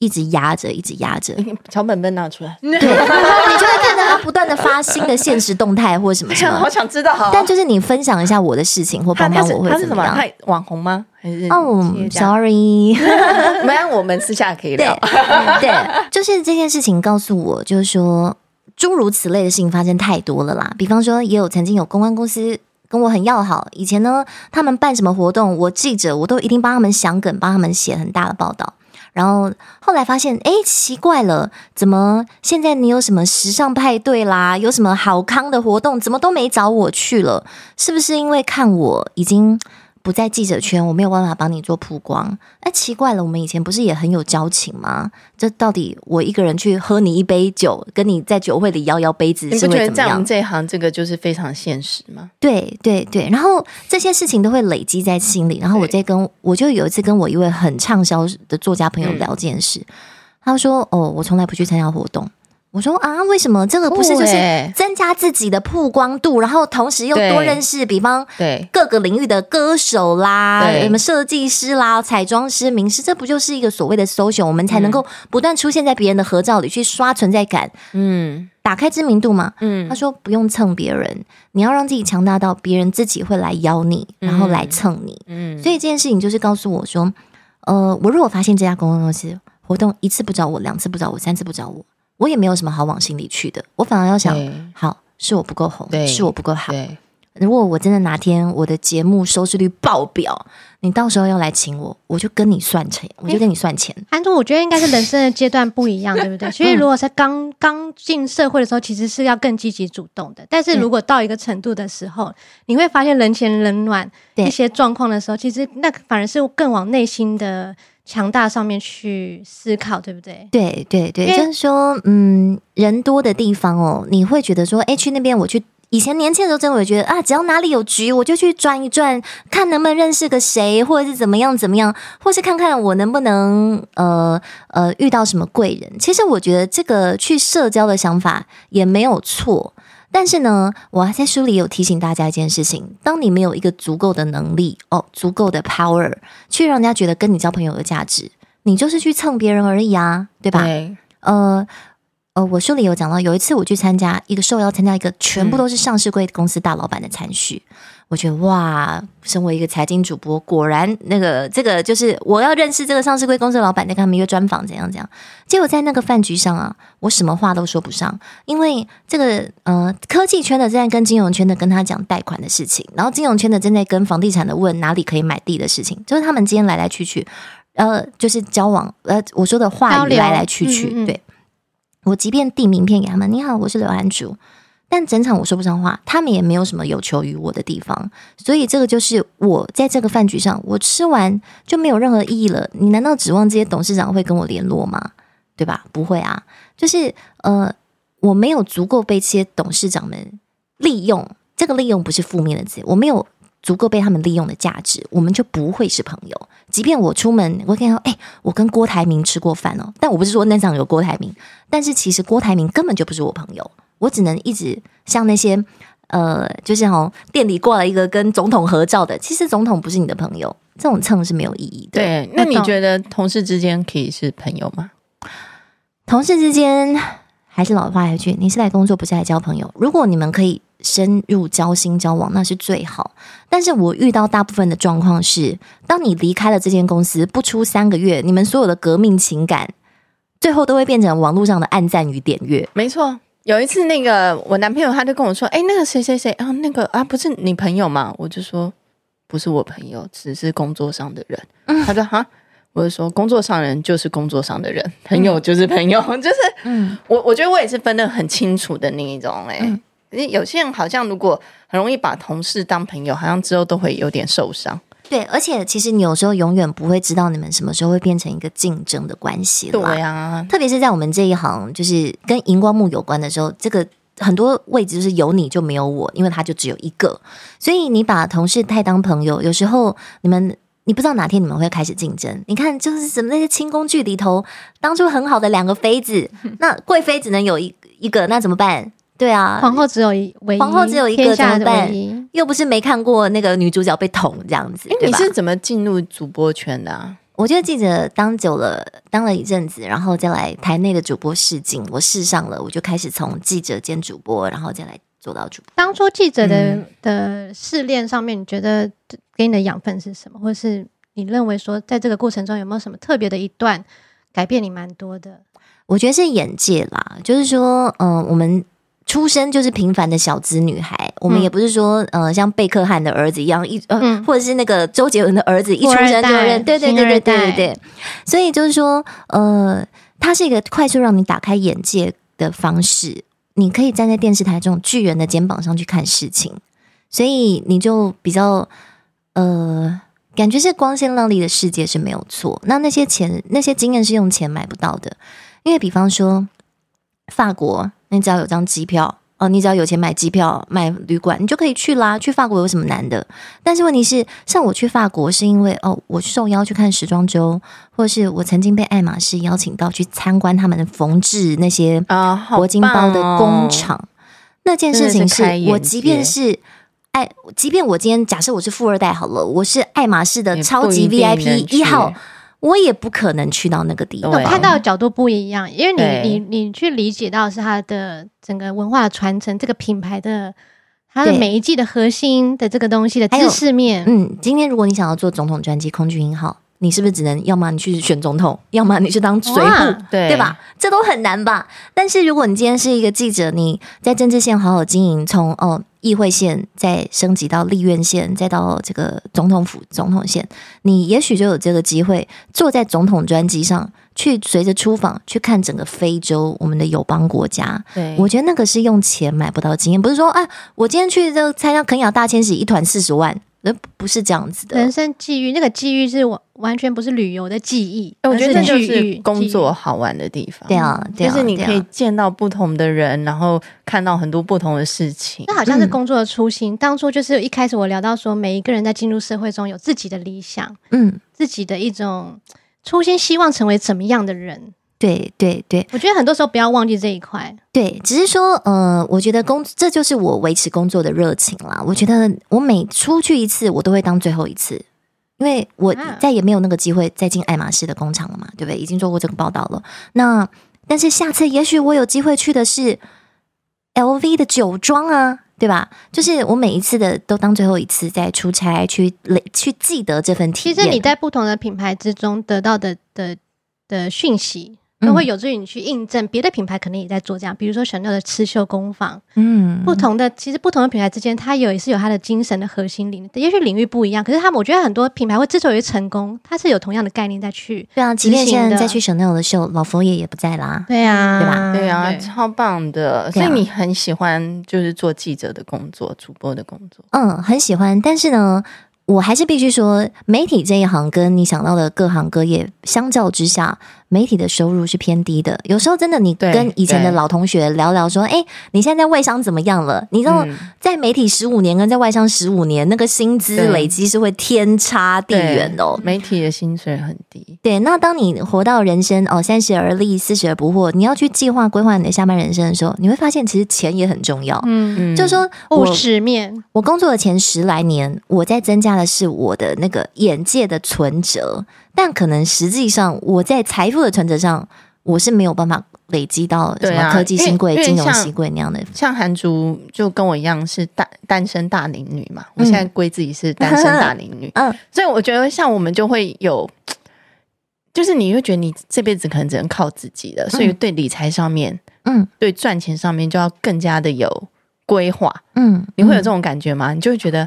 S4: 一直压着，一直压着，
S1: 小本本拿出来。对，
S4: 你就会看到他不断的发新的现实动态或什么什么。
S1: 好想知道，
S4: 但就是你分享一下我的事情或帮帮我，会怎么样？
S1: 他是网红吗？还是
S4: 哦，sorry，
S1: 没有，我们私下可以聊。
S4: 对，就是这件事情告诉我，就是说诸如此类的事情发生太多了啦。比方说，也有曾经有公关公司跟我很要好，以前呢，他们办什么活动，我记者我都一定帮他们想梗，帮他们写很大的报道。然后后来发现，哎，奇怪了，怎么现在你有什么时尚派对啦，有什么好康的活动，怎么都没找我去了？是不是因为看我已经不在记者圈，我没有办法帮你做曝光。哎，奇怪了，我们以前不是也很有交情吗？这到底我一个人去喝你一杯酒，跟你在酒会里摇摇杯子，是会怎么样？你不觉得
S1: 在我们这一行，这个就是非常现实吗？
S4: 对对对，然后这些事情都会累积在心里。然后我在跟我就有一次跟我一位很畅销的作家朋友聊这件事，嗯、他说：“哦，我从来不去参加活动。”我说啊，为什么？这个不是就是增加自己的曝光度，然后同时又多认识，比方对。各个领域的歌手啦，什么设计师啦、彩妆师、名师，这不就是一个所谓的 social，我们才能够不断出现在别人的合照里去刷存在感，嗯，打开知名度嘛，嗯。他说不用蹭别人，你要让自己强大到别人自己会来邀你，然后来蹭你，嗯。所以这件事情就是告诉我说，呃，我如果发现这家公司活动一次不找我，两次不找我，三次不找我。我也没有什么好往心里去的，我反而要想，好，是我不够红，是我不够好。如果我真的哪天我的节目收视率爆表，你到时候要来请我，我就跟你算钱，我就跟你算钱。
S2: 安珠，我觉得应该是人生的阶段不一样，对不对？所以如果在刚刚进社会的时候，其实是要更积极主动的。但是如果到一个程度的时候，你会发现人前人暖一些状况的时候，其实那反而是更往内心的。强大上面去思考，对不对？
S4: 对对对，就是说，嗯，人多的地方哦，你会觉得说，哎，去那边我去。以前年轻的时候，真的会觉得啊，只要哪里有局，我就去转一转，看能不能认识个谁，或者是怎么样怎么样，或是看看我能不能呃呃遇到什么贵人。其实我觉得这个去社交的想法也没有错。但是呢，我还在书里有提醒大家一件事情：当你没有一个足够的能力哦，足够的 power 去让人家觉得跟你交朋友有价值，你就是去蹭别人而已啊，对吧？对呃呃，我书里有讲到，有一次我去参加一个受邀参加一个全部都是上市贵公司大老板的餐叙。嗯我觉得哇，身为一个财经主播，果然那个这个就是我要认识这个上市柜公司的老板，再跟他们约专访，怎样怎样。结果在那个饭局上啊，我什么话都说不上，因为这个呃科技圈的正在跟金融圈的跟他讲贷款的事情，然后金融圈的正在跟房地产的问哪里可以买地的事情，就是他们今天来来去去，呃，就是交往，呃，我说的话语来来去去。嗯嗯对，我即便递名片给他们，你好，我是刘安竹。但整场我说不上话，他们也没有什么有求于我的地方，所以这个就是我在这个饭局上，我吃完就没有任何意义了。你难道指望这些董事长会跟我联络吗？对吧？不会啊，就是呃，我没有足够被这些董事长们利用，这个利用不是负面的词，我没有足够被他们利用的价值，我们就不会是朋友。即便我出门，我跟他说，哎，我跟郭台铭吃过饭哦，但我不是说那场有郭台铭，但是其实郭台铭根本就不是我朋友。我只能一直像那些呃，就是哦，店里挂了一个跟总统合照的，其实总统不是你的朋友，这种蹭是没有意义的。
S1: 对，那你觉得同事之间可以是朋友吗？
S4: 同事之间还是老话一句，你是来工作，不是来交朋友。如果你们可以深入交心交往，那是最好。但是我遇到大部分的状况是，当你离开了这间公司，不出三个月，你们所有的革命情感，最后都会变成网络上的暗赞与点阅。
S1: 没错。有一次，那个我男朋友他就跟我说：“哎，那个谁谁谁啊，那个啊，不是你朋友吗？”我就说：“不是我朋友，只是工作上的人。嗯”他说：“哈。”我就说：“工作上的人就是工作上的人，朋友就是朋友，嗯、就是……嗯，我我觉得我也是分得很清楚的那一种。哎、嗯，有些人好像如果很容易把同事当朋友，好像之后都会有点受伤。”
S4: 对，而且其实你有时候永远不会知道你们什么时候会变成一个竞争的关系。
S1: 对呀、啊，
S4: 特别是在我们这一行，就是跟荧光幕有关的时候，这个很多位置就是有你就没有我，因为他就只有一个。所以你把同事太当朋友，有时候你们你不知道哪天你们会开始竞争。你看，就是什么那些清宫剧里头，当初很好的两个妃子，那贵妃只能有一一个，那怎么办？对啊，
S2: 皇后只有一唯一，
S4: 皇后只有一个怎么办？又不是没看过那个女主角被捅这样子。
S1: 你是怎么进入主播圈的啊？
S4: 我觉得记者当久了，当了一阵子，然后再来台内的主播试镜，我试上了，我就开始从记者兼主播，然后再来做到主播。
S2: 当初记者的、嗯、的试炼上面，你觉得给你的养分是什么？或者是你认为说，在这个过程中有没有什么特别的一段改变你蛮多的？
S4: 我觉得是眼界啦，就是说，嗯、呃，我们。出生就是平凡的小资女孩，我们也不是说，嗯、呃，像贝克汉的儿子一样，一呃，嗯、或者是那个周杰伦的儿子，一出生就认，对对对对对对对。所以就是说，呃，它是一个快速让你打开眼界的方式。你可以站在电视台这种巨人的肩膀上去看事情，所以你就比较呃，感觉是光鲜亮丽的世界是没有错。那那些钱，那些经验是用钱买不到的，因为比方说法国。你只要有张机票哦，你只要有钱买机票、买旅馆，你就可以去啦。去法国有什么难的？但是问题是，像我去法国是因为哦，我受邀去看时装周，或者是我曾经被爱马仕邀请到去参观他们的缝制那些啊铂金包的工厂。哦、那件事情是我，即便是爱，即便我今天假设我是富二代好了，我是爱马仕的超级 VIP 一号。我也不可能去到那个地方。
S2: 我看到的角度不一样，因为你你你去理解到是它的整个文化传承，这个品牌的它的每一季的核心的这个东西的知识面。
S4: 嗯，今天如果你想要做总统专辑，空军一号。你是不是只能要么你去选总统，要么你去当随扈，对对吧？这都很难吧？但是如果你今天是一个记者，你在政治线好好经营，从哦议会线再升级到立院线，再到这个总统府总统线，你也许就有这个机会坐在总统专机上去，随着出访去看整个非洲我们的友邦国家。对，我觉得那个是用钱买不到经验，不是说啊，我今天去这参加肯雅大迁徙，一团四十万。人不是这样子的，
S2: 人生际遇，那个际遇是完完全不是旅游的记忆。
S1: 我觉得这就是工作好玩的地方。
S4: 对啊，
S1: 就是你可以见到不同的人，然后看到很多不同的事情。
S2: 那好像是工作的初心。嗯、当初就是一开始我聊到说，每一个人在进入社会中有自己的理想，嗯，自己的一种初心，希望成为怎么样的人。
S4: 对对对，
S2: 我觉得很多时候不要忘记这一块。
S4: 对，只是说，呃，我觉得工这就是我维持工作的热情啦。我觉得我每出去一次，我都会当最后一次，因为我再也没有那个机会再进爱马仕的工厂了嘛，对不对？已经做过这个报道了。那但是下次也许我有机会去的是 LV 的酒庄啊，对吧？就是我每一次的都当最后一次在出差去累去记得这份体验。
S2: 其实你在不同的品牌之中得到的的的讯息。都会有助于你去印证别的品牌可能也在做这样，比如说 Chanel 的刺绣工坊，嗯，不同的其实不同的品牌之间，它有也是有它的精神的核心领域，也许领域不一样，可是他们我觉得很多品牌会之所以成功，它是有同样的概念在去。
S4: 对啊，即便现在再去 Chanel 的秀，老佛爷也不在啦。
S2: 对啊，
S4: 对吧？
S1: 对啊，超棒的。所以你很喜欢就是做记者的工作，主播的工作。
S4: 嗯，很喜欢。但是呢，我还是必须说，媒体这一行跟你想到的各行各业相较之下，媒体的收入是偏低的。有时候真的，你跟以前的老同学聊聊说：“哎，你现在在外商怎么样了？”你知道，在媒体十五年跟在外商十五年，那个薪资累积是会天差地远的哦。
S1: 媒体的薪水很低。
S4: 对，那当你活到人生哦三十而立，四十而不惑，你要去计划规划你的下半人生的时候，你会发现其实钱也很重要。嗯嗯，就是说
S2: 务实面。
S4: 我工作的前十来年，我在增加的是我的那个眼界的存折，但可能实际上我在财富的存折上，我是没有办法累积到什么科技新贵、啊、金融新贵那样的。
S1: 像韩竹就跟我一样是单单身大龄女嘛，我现在归自己是单身大龄女，嗯，所以我觉得像我们就会有，就是你会觉得你这辈子可能只能靠自己的，所以对理财上面，嗯，对赚钱上面就要更加的有规划，嗯，你会有这种感觉吗？你就会觉得。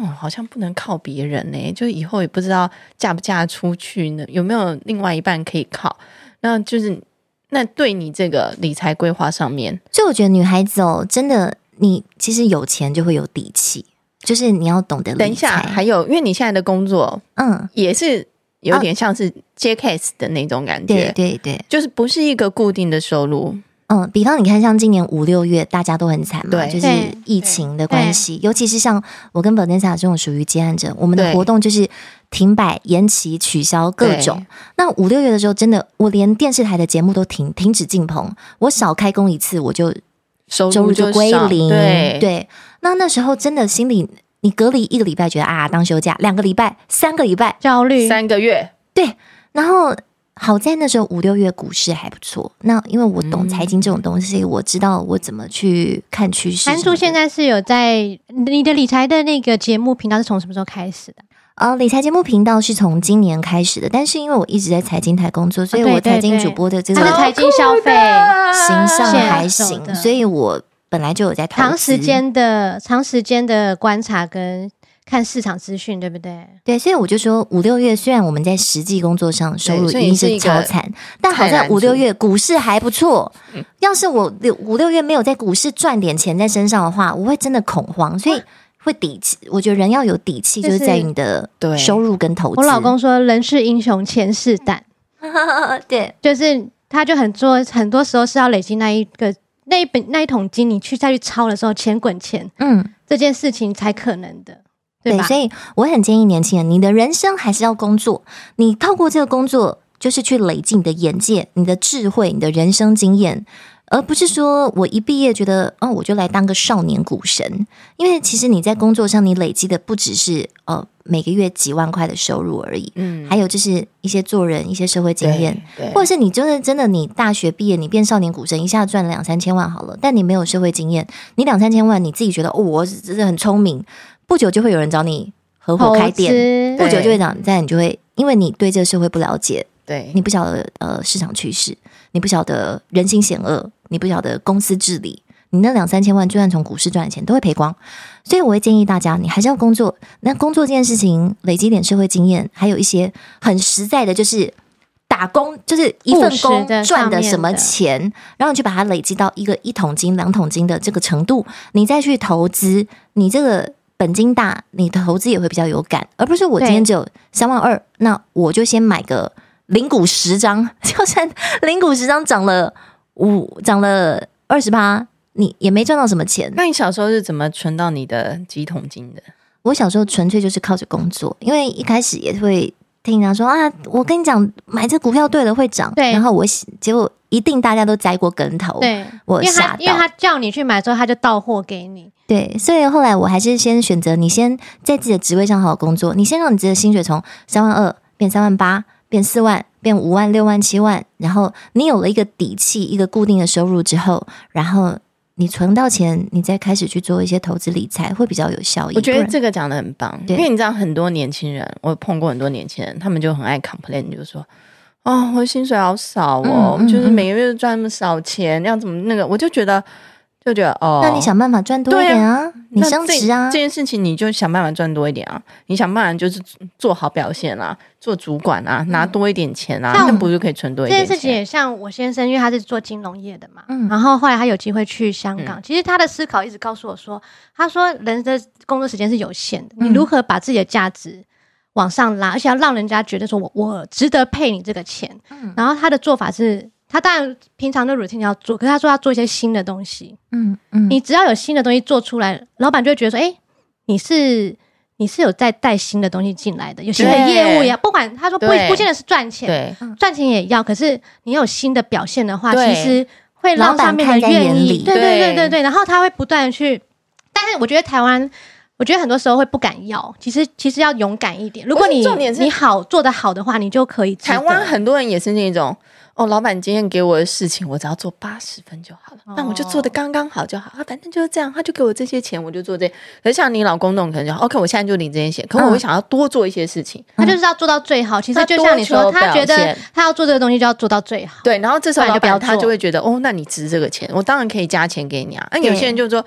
S1: 哦，好像不能靠别人呢，就以后也不知道嫁不嫁出去呢，有没有另外一半可以靠？那就是那对你这个理财规划上面，
S4: 所以我觉得女孩子哦，真的，你其实有钱就会有底气，就是你要懂得。
S1: 等一下，还有，因为你现在的工作，嗯，也是有点像是接 case 的那种感觉，
S4: 对对对，
S1: 就是不是一个固定的收入。
S4: 嗯，比方你看，像今年五六月，大家都很惨嘛，就是疫情的关系。尤其是像我跟 Vanessa 这种属于接案者，我们的活动就是停摆、延期、取消各种。那五六月的时候，真的，我连电视台的节目都停停止进棚，我少开工一次，我就收入就归零。对对，那那时候真的心里，你隔离一个礼拜，觉得啊，当休假；两个礼拜、三个礼拜，
S2: 焦虑；
S1: 三个月，
S4: 对，然后。好在那时候五六月股市还不错，那因为我懂财经这种东西，嗯、我知道我怎么去看趋势。
S2: 韩叔现在是有在你的理财的那个节目频道是从什么时候开始的？
S4: 呃，理财节目频道是从今年开始的，但是因为我一直在财经台工作，所以我财经主播的这个
S2: 财经消费
S4: 形象还行，所以我本来就有在
S2: 长时间的长时间的观察跟。看市场资讯，对不对？
S4: 对，所以我就说五六月虽然我们在实际工作上收入一定是超惨，但好在五六月股市还不错。要是我六五六月没有在股市赚点钱在身上的话，我会真的恐慌。所以会底气，我觉得人要有底气，就是在于你的收入跟投资。
S2: 我老公说：“人是英雄，钱是胆。”
S4: 对，
S2: 就是他就很做很多时候是要累积那一个那一本那一桶金，你去再去抄的时候，钱滚钱，嗯，这件事情才可能的。对，
S4: 对，所以我很建议年轻人，你的人生还是要工作。你透过这个工作，就是去累积你的眼界、你的智慧、你的人生经验，而不是说我一毕业觉得，哦，我就来当个少年股神。因为其实你在工作上，你累积的不只是呃每个月几万块的收入而已，嗯，还有就是一些做人、一些社会经验，或者是你真的真的，你大学毕业，你变少年股神，一下赚了两三千万好了，但你没有社会经验，你两三千万，你自己觉得哦，我真的很聪明。不久就会有人找你合伙开店，不久就会讲，在你就会，因为你对这个社会不了解，对，你不晓得呃市场趋势，你不晓得人心险恶，你不晓得公司治理，你那两三千万就算从股市赚的钱都会赔光，所以我会建议大家，你还是要工作。那工作这件事情，累积点社会经验，还有一些很实在的，就是打工，就是一份工赚的什么钱，然后你去把它累积到一个一桶金、两桶金的这个程度，你再去投资，你这个。本金大，你的投资也会比较有感，而不是我今天只有三万二，那我就先买个零股十张，就算零股十张涨了五涨了二十八，你也没赚到什么钱。
S1: 那你小时候是怎么存到你的几桶金的？
S4: 我小时候纯粹就是靠着工作，因为一开始也会听人家说啊，我跟你讲，买这股票对了会涨，对，然后我结果一定大家都栽过跟头，
S2: 对，
S4: 我
S2: 吓到，因为他叫你去买之后，他就到货给你。
S4: 对，所以后来我还是先选择你先在自己的职位上好好工作，你先让你自己的薪水从三万二变三万八，变四万，变五万、六万、七万，然后你有了一个底气，一个固定的收入之后，然后你存到钱，你再开始去做一些投资理财，会比较有效益。
S1: 我觉得这个讲的很棒，因为你知道很多年轻人，我碰过很多年轻人，他们就很爱 complain，就是说，哦，我的薪水好少哦，嗯嗯嗯就是每个月赚那么少钱，要怎么那个，我就觉得。就觉得哦，
S4: 那你想办法赚多一点啊！你升职啊。
S1: 这，这件事情你就想办法赚多一点啊，你想办法就是做好表现啊，做主管啊，拿多一点钱啊，那、嗯、不就可以存多一点钱？
S2: 这件事情也像我先生，因为他是做金融业的嘛，嗯，然后后来他有机会去香港，嗯、其实他的思考一直告诉我说，他说人的工作时间是有限的，嗯、你如何把自己的价值往上拉，而且要让人家觉得说我我值得配你这个钱，嗯，然后他的做法是。他当然平常的 routine 要做，可是他说要做一些新的东西。嗯嗯，你只要有新的东西做出来，老板就会觉得说：“哎、欸，你是你是有在带新的东西进来的，有新的业务呀。不管他说不不见得是赚钱，对，赚钱也要。可是你有新的表现的话，其实会让上面的愿意。对对对对对，然后他会不断的去。但是我觉得台湾，我觉得很多时候会不敢要。其实其实要勇敢一点。如果你你好做得好的话，你就可以。
S1: 台湾很多人也是那种。哦，老板今天给我的事情，我只要做八十分就好了，那、哦、我就做的刚刚好就好。啊反正就是这样，他就给我这些钱，我就做这。可是像你老公那种可能就 OK，我现在就领这些钱，可我会想要多做一些事情，
S2: 嗯、他就是要做到最好。其实就像你说，他觉得他要做这个东西就要做到最好。
S1: 对，然后这时候老板他就会觉得，哦，那你值这个钱，我当然可以加钱给你啊。那有些人就说。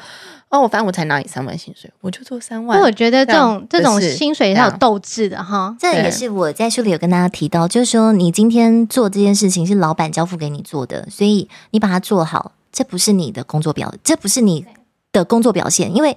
S1: 哦，我反正我才拿你三万薪水，我就做三万。
S2: 我觉得这种这种薪水是有斗志的哈。
S4: 这也是我在书里有跟大家提到，就是说你今天做这件事情是老板交付给你做的，所以你把它做好，这不是你的工作表，这不是你的工作表现，因为。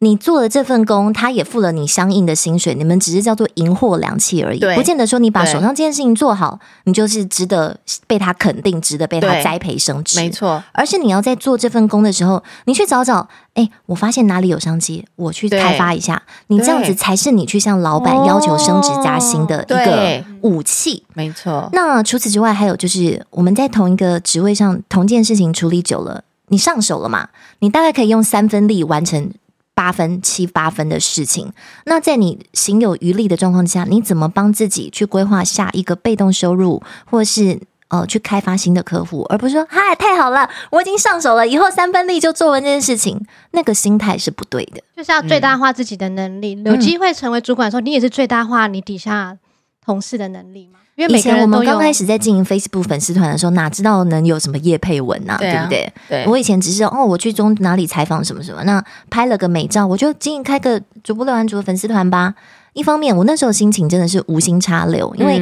S4: 你做了这份工，他也付了你相应的薪水，你们只是叫做银货两讫而已，不见得说你把手上这件事情做好，你就是值得被他肯定，值得被他栽培升职。
S1: 没错，
S4: 而是你要在做这份工的时候，你去找找，哎，我发现哪里有商机，我去开发一下。你这样子才是你去向老板要求升职加薪的一个武器。
S1: 没错。
S4: 那除此之外，还有就是我们在同一个职位上，同件事情处理久了，你上手了嘛？你大概可以用三分力完成。八分、七八分的事情，那在你行有余力的状况下，你怎么帮自己去规划下一个被动收入，或是呃去开发新的客户，而不是说嗨，太好了，我已经上手了，以后三分力就做完这件事情，那个心态是不对的。
S2: 就是要最大化自己的能力，嗯、有机会成为主管的时候，你也是最大化你底下同事的能力嘛。因为以前
S4: 我们刚开始在经营 Facebook 粉丝团的时候，哪知道能有什么叶佩文呐、啊，对不对？对，我以前只是哦，我去中哪里采访什么什么，那拍了个美照，我就经营开个主播六安竹的粉丝团吧。一方面，我那时候心情真的是无心插柳，因为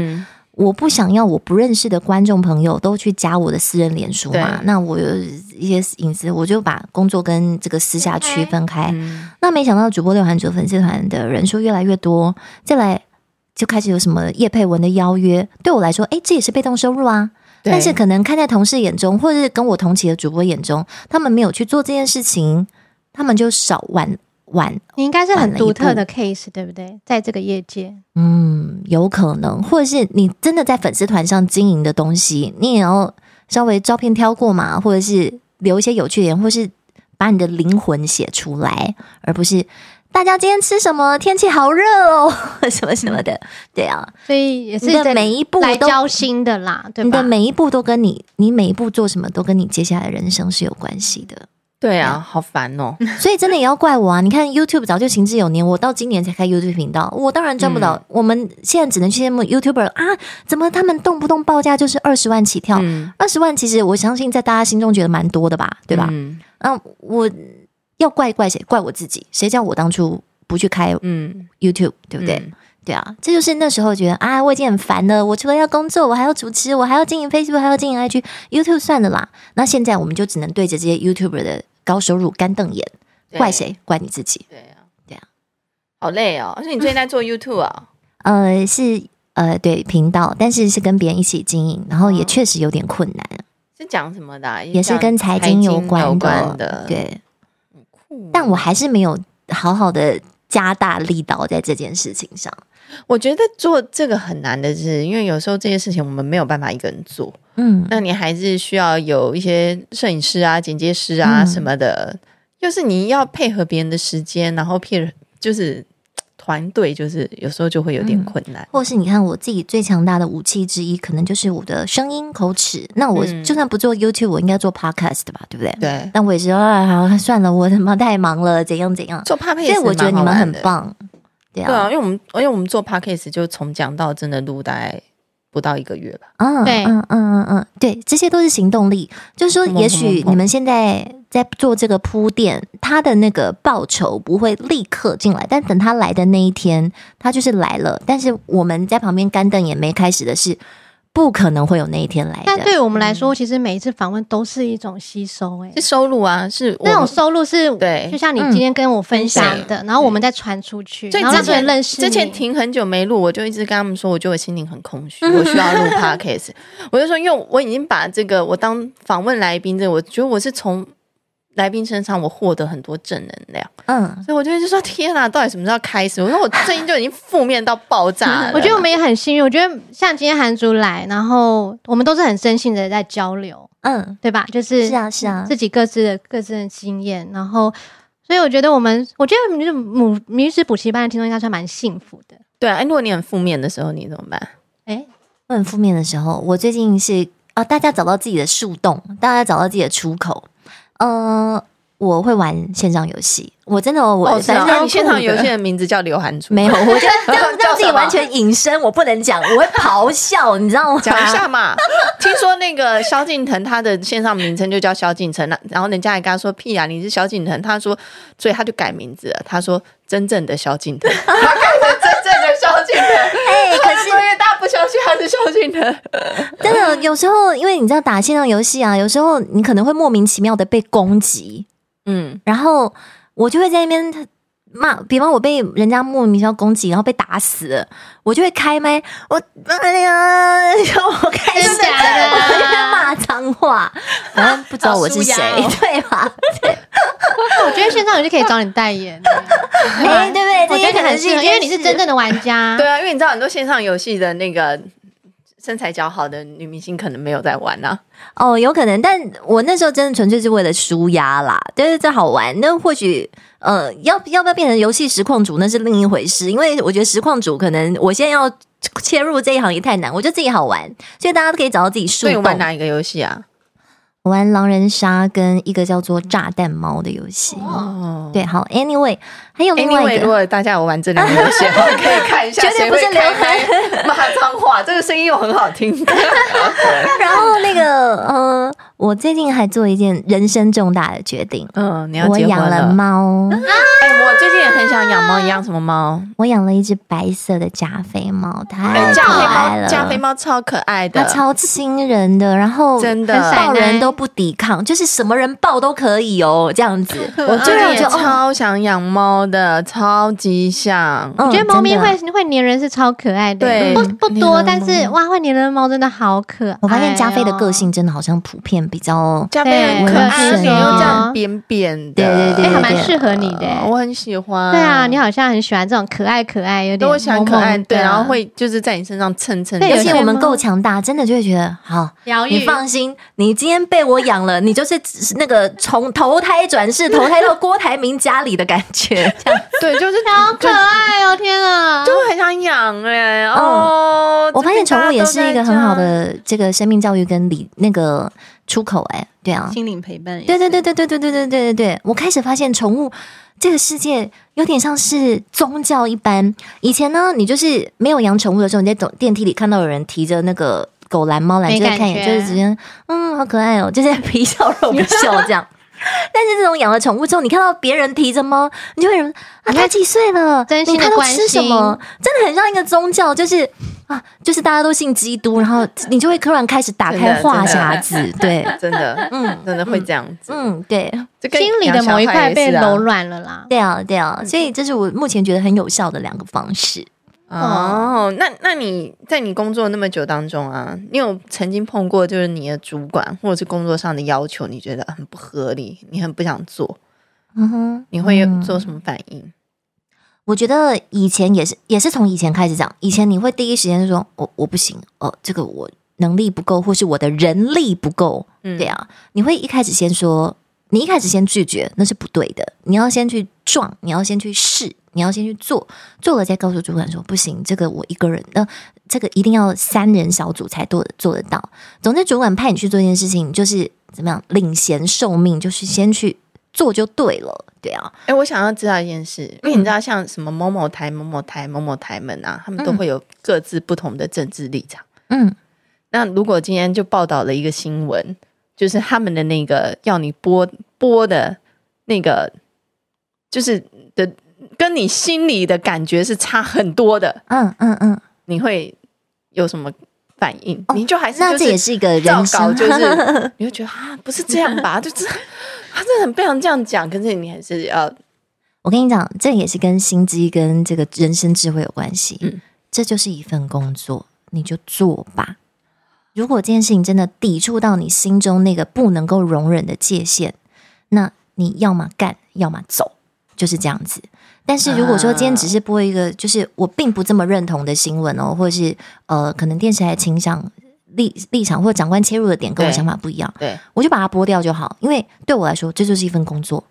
S4: 我不想要我不认识的观众朋友都去加我的私人脸书嘛。那我有一些隐私，我就把工作跟这个私下区分开。嗯、那没想到主播廖安竹粉丝团的人数越来越多，再来。就开始有什么叶佩文的邀约，对我来说，哎，这也是被动收入啊。但是可能看在同事眼中，或者是跟我同期的主播眼中，他们没有去做这件事情，他们就少玩玩。
S2: 你应该是很独特的 case，对不对？在这个业界，
S4: 嗯，有可能，或者是你真的在粉丝团上经营的东西，你也要稍微照片挑过嘛，或者是留一些有趣点，或是把你的灵魂写出来，而不是。大家今天吃什么？天气好热哦，什么什么的，对啊，
S2: 所以也是的每一步都交心的啦，对吧？
S4: 你的每一步都跟你，你每一步做什么都跟你接下来的人生是有关系的。
S1: 对啊，好烦哦。
S4: 所以真的也要怪我啊！你看 YouTube 早就行之有年，我到今年才开 YouTube 频道，我当然赚不到。我们现在只能去羡慕 YouTuber 啊，怎么他们动不动报价就是二十万起跳？二十万其实我相信在大家心中觉得蛮多的吧，对吧？嗯，我。要怪怪谁？怪我自己。谁叫我当初不去开嗯 YouTube，对不对？嗯、对啊，这就是那时候觉得啊，我已经很烦了。我除了要工作，我还要主持，我还要经营 Facebook，还要经营 IG，YouTube 算了啦。那现在我们就只能对着这些 YouTuber 的高收入干瞪眼。怪谁？怪你自己。
S1: 对啊，
S4: 对啊，
S1: 好累哦。而且你最近在做 YouTube 啊？
S4: 呃，是呃，对频道，但是是跟别人一起经营，然后也确实有点困难。哦、
S1: 是讲什么的、啊？
S4: 也是跟财经有关的。
S1: 关的
S4: 对。但我还是没有好好的加大力道在这件事情上。
S1: 我觉得做这个很难的是，因为有时候这些事情我们没有办法一个人做。嗯，那你还是需要有一些摄影师啊、剪接师啊什么的，嗯、就是你要配合别人的时间，然后骗就是。团队就是有时候就会有点困难，嗯、
S4: 或是你看我自己最强大的武器之一，可能就是我的声音口齿。那我就算不做 YouTube，我应该做 Podcast 吧，对不对？
S1: 对。
S4: 但我也是啊，好算了，我他妈太忙了，怎样怎样。
S1: 做 Podcast，
S4: 所以我觉得你们很棒。对啊，
S1: 对啊，因为我们因为我们做 Podcast 就从讲到真的录大概不到一个月吧。
S4: 嗯，对，嗯嗯嗯嗯，对，这些都是行动力。就是说，也许你们现在在做这个铺垫，他的那个报酬不会立刻进来，但等他来的那一天，他就是来了。但是我们在旁边干瞪眼没开始的是。不可能会有那一天来的。
S2: 但对于我们来说，其实每一次访问都是一种吸收，哎，
S1: 是收入啊，是
S2: 那种收入是，
S1: 对，
S2: 就像你今天跟我分享的，然后我们再传出去，然后之前认识，
S1: 之前停很久没录，我就一直跟他们说，我觉得我心灵很空虚，我需要录 podcast，我就说，因为我已经把这个我当访问来宾，这我觉得我是从。来宾身上，我获得很多正能量，嗯，所以我就就说天哪，到底什么时候开始？我说我最近就已经负面到爆炸了。
S2: 我觉得我们也很幸运，我觉得像今天韩竹来，然后我们都是很真心的在交流，嗯，对吧？就是
S4: 是啊是啊，
S2: 自己各自的各自的经验，然后所以我觉得我们，我觉得就是母女子补习班的听众应该算蛮幸福的。
S1: 对啊，如果你很负面的时候，你怎么办？
S4: 哎，我很负面的时候，我最近是啊，大家找到自己的树洞，大家找到自己的出口。呃，我会玩线上游戏，我真的我反正
S1: 线上游戏的名字叫刘涵珠，
S4: 没有，我觉得 让让自己完全隐身，我不能讲，我会咆哮，你知道吗？
S1: 讲一下嘛。听说那个萧敬腾他的线上名称就叫萧敬腾，然后人家还跟他说屁啊，你是萧敬腾，他说，所以他就改名字了，他说真正的萧敬腾，他改成真正的萧敬腾，哎，可是不相信还是相信的，
S4: 真的有时候因为你知道打线上游戏啊，有时候你可能会莫名其妙的被攻击。嗯，然后我就会在那边骂，比方我被人家莫名其妙攻击，然后被打死，我就会开麦，我哎呀，我开始在那骂脏话，反正不知道我是谁，对吧？对，
S2: 我觉得线上游戏可以找你代言，
S4: 哎，对不对？
S2: 我觉得可能是因为你是真正的玩家，
S1: 对啊，因为你知道很多线上游戏的那个。身材较好的女明星可能没有在玩啊，
S4: 哦，有可能，但我那时候真的纯粹是为了舒压啦，但是这好玩。那或许呃，要要不要变成游戏实况主，那是另一回事。因为我觉得实况主可能我现在要切入这一行也太难，我觉得自己好玩，所以大家都可以找到自己树洞。
S1: 你玩哪一个游戏啊？
S4: 玩狼人杀跟一个叫做炸弹猫的游戏。哦，对，好，Anyway，还有另外一个，
S1: 如果大家有玩这两个游戏，可以看一下，绝对不是流汗骂脏话，这个声音又很好听。
S4: 然后那个，呃，我最近还做一件人生重大的决定，
S1: 嗯，你要
S4: 我养了猫。
S1: 哎，我最近也很想养猫，你养什么猫？
S4: 我养了一只白色的加菲猫，太可爱了，
S1: 加菲猫超可爱的，
S4: 它超亲人的，然后
S1: 真的
S4: 抱人都。不抵抗，就是什么人抱都可以哦，这样子。
S1: 我最近也超想养猫的，超级想。
S2: 我觉得猫咪会会粘人是超可爱的，对，不不多，但是哇，会粘人的猫真的好可爱。
S4: 我发现加菲的个性真的好像普遍比较
S1: 加菲很可爱，又这样扁扁的，
S4: 对对对，
S2: 还蛮适合你的，
S1: 我很喜欢。
S2: 对啊，你好像很喜欢这种可爱可爱，有点
S1: 我喜欢可爱，对，然后会就是在你身上蹭蹭。
S4: 而且我们够强大，真的就会觉得好疗愈。你放心，你今天被我养了，你就是那个从投胎转世，投胎到郭台铭家里的感觉，这样
S1: 对，就是
S2: 好可爱哦！天啊，
S1: 就很想养哎哦！
S4: 我发现宠物也是一个很好的这个生命教育跟理那个出口哎，对啊，
S3: 心灵陪伴，
S4: 对对对对对对对对对对对，我开始发现宠物这个世界有点像是宗教一般。以前呢，你就是没有养宠物的时候，你在走电梯里看到有人提着那个。狗蓝猫篮，就是看一眼，就是直接，嗯，好可爱哦，就是 皮笑肉不笑这样。但是这种养了宠物之后，你看到别人提着猫，你就会说啊，它几岁了？
S2: 真心的关心，
S4: 吃什么？真的很像一个宗教，就是啊，就是大家都信基督，然后 你就会突然开始打开话匣子，对，
S1: 真的，嗯，真的会这样子，
S4: 嗯，对，
S2: 心里的某一块被柔软了啦，
S4: 对啊，对啊，所以这是我目前觉得很有效的两个方式。
S1: 哦，那那你在你工作那么久当中啊，你有曾经碰过就是你的主管或者是工作上的要求，你觉得很不合理，你很不想做，嗯哼，你会有做什么反应？
S4: 我觉得以前也是，也是从以前开始讲，以前你会第一时间就说，我我不行，哦，这个我能力不够，或是我的人力不够，嗯，对啊，你会一开始先说，你一开始先拒绝，那是不对的，你要先去撞，你要先去试。你要先去做，做了再告诉主管说不行，这个我一个人，那、呃、这个一定要三人小组才做做得到。总之，主管派你去做一件事情，就是怎么样领衔受命，就是先去做就对了，对啊。
S1: 哎、欸，我想要知道一件事，因为你知道，像什么某某台、某某台、某某台们啊，他们都会有各自不同的政治立场。
S4: 嗯，
S1: 那如果今天就报道了一个新闻，就是他们的那个要你播播的那个，就是的跟你心里的感觉是差很多的，
S4: 嗯嗯嗯，
S1: 你会有什么反应？
S4: 哦、
S1: 你就还是
S4: 那这也是一个人
S1: 生，就是 你会觉得啊，不是这样吧？就是他真的很不想这样讲，可是你还是要。
S4: 我跟你讲，这也是跟心机跟这个人生智慧有关系。
S1: 嗯，
S4: 这就是一份工作，你就做吧。如果这件事情真的抵触到你心中那个不能够容忍的界限，那你要么干，要么走，就是这样子。但是如果说今天只是播一个，就是我并不这么认同的新闻哦，或者是呃，可能电视台倾向立立场或者长官切入的点跟我想法不一样，
S1: 对，
S4: 我就把它播掉就好。因为对我来说，这就是一份工作。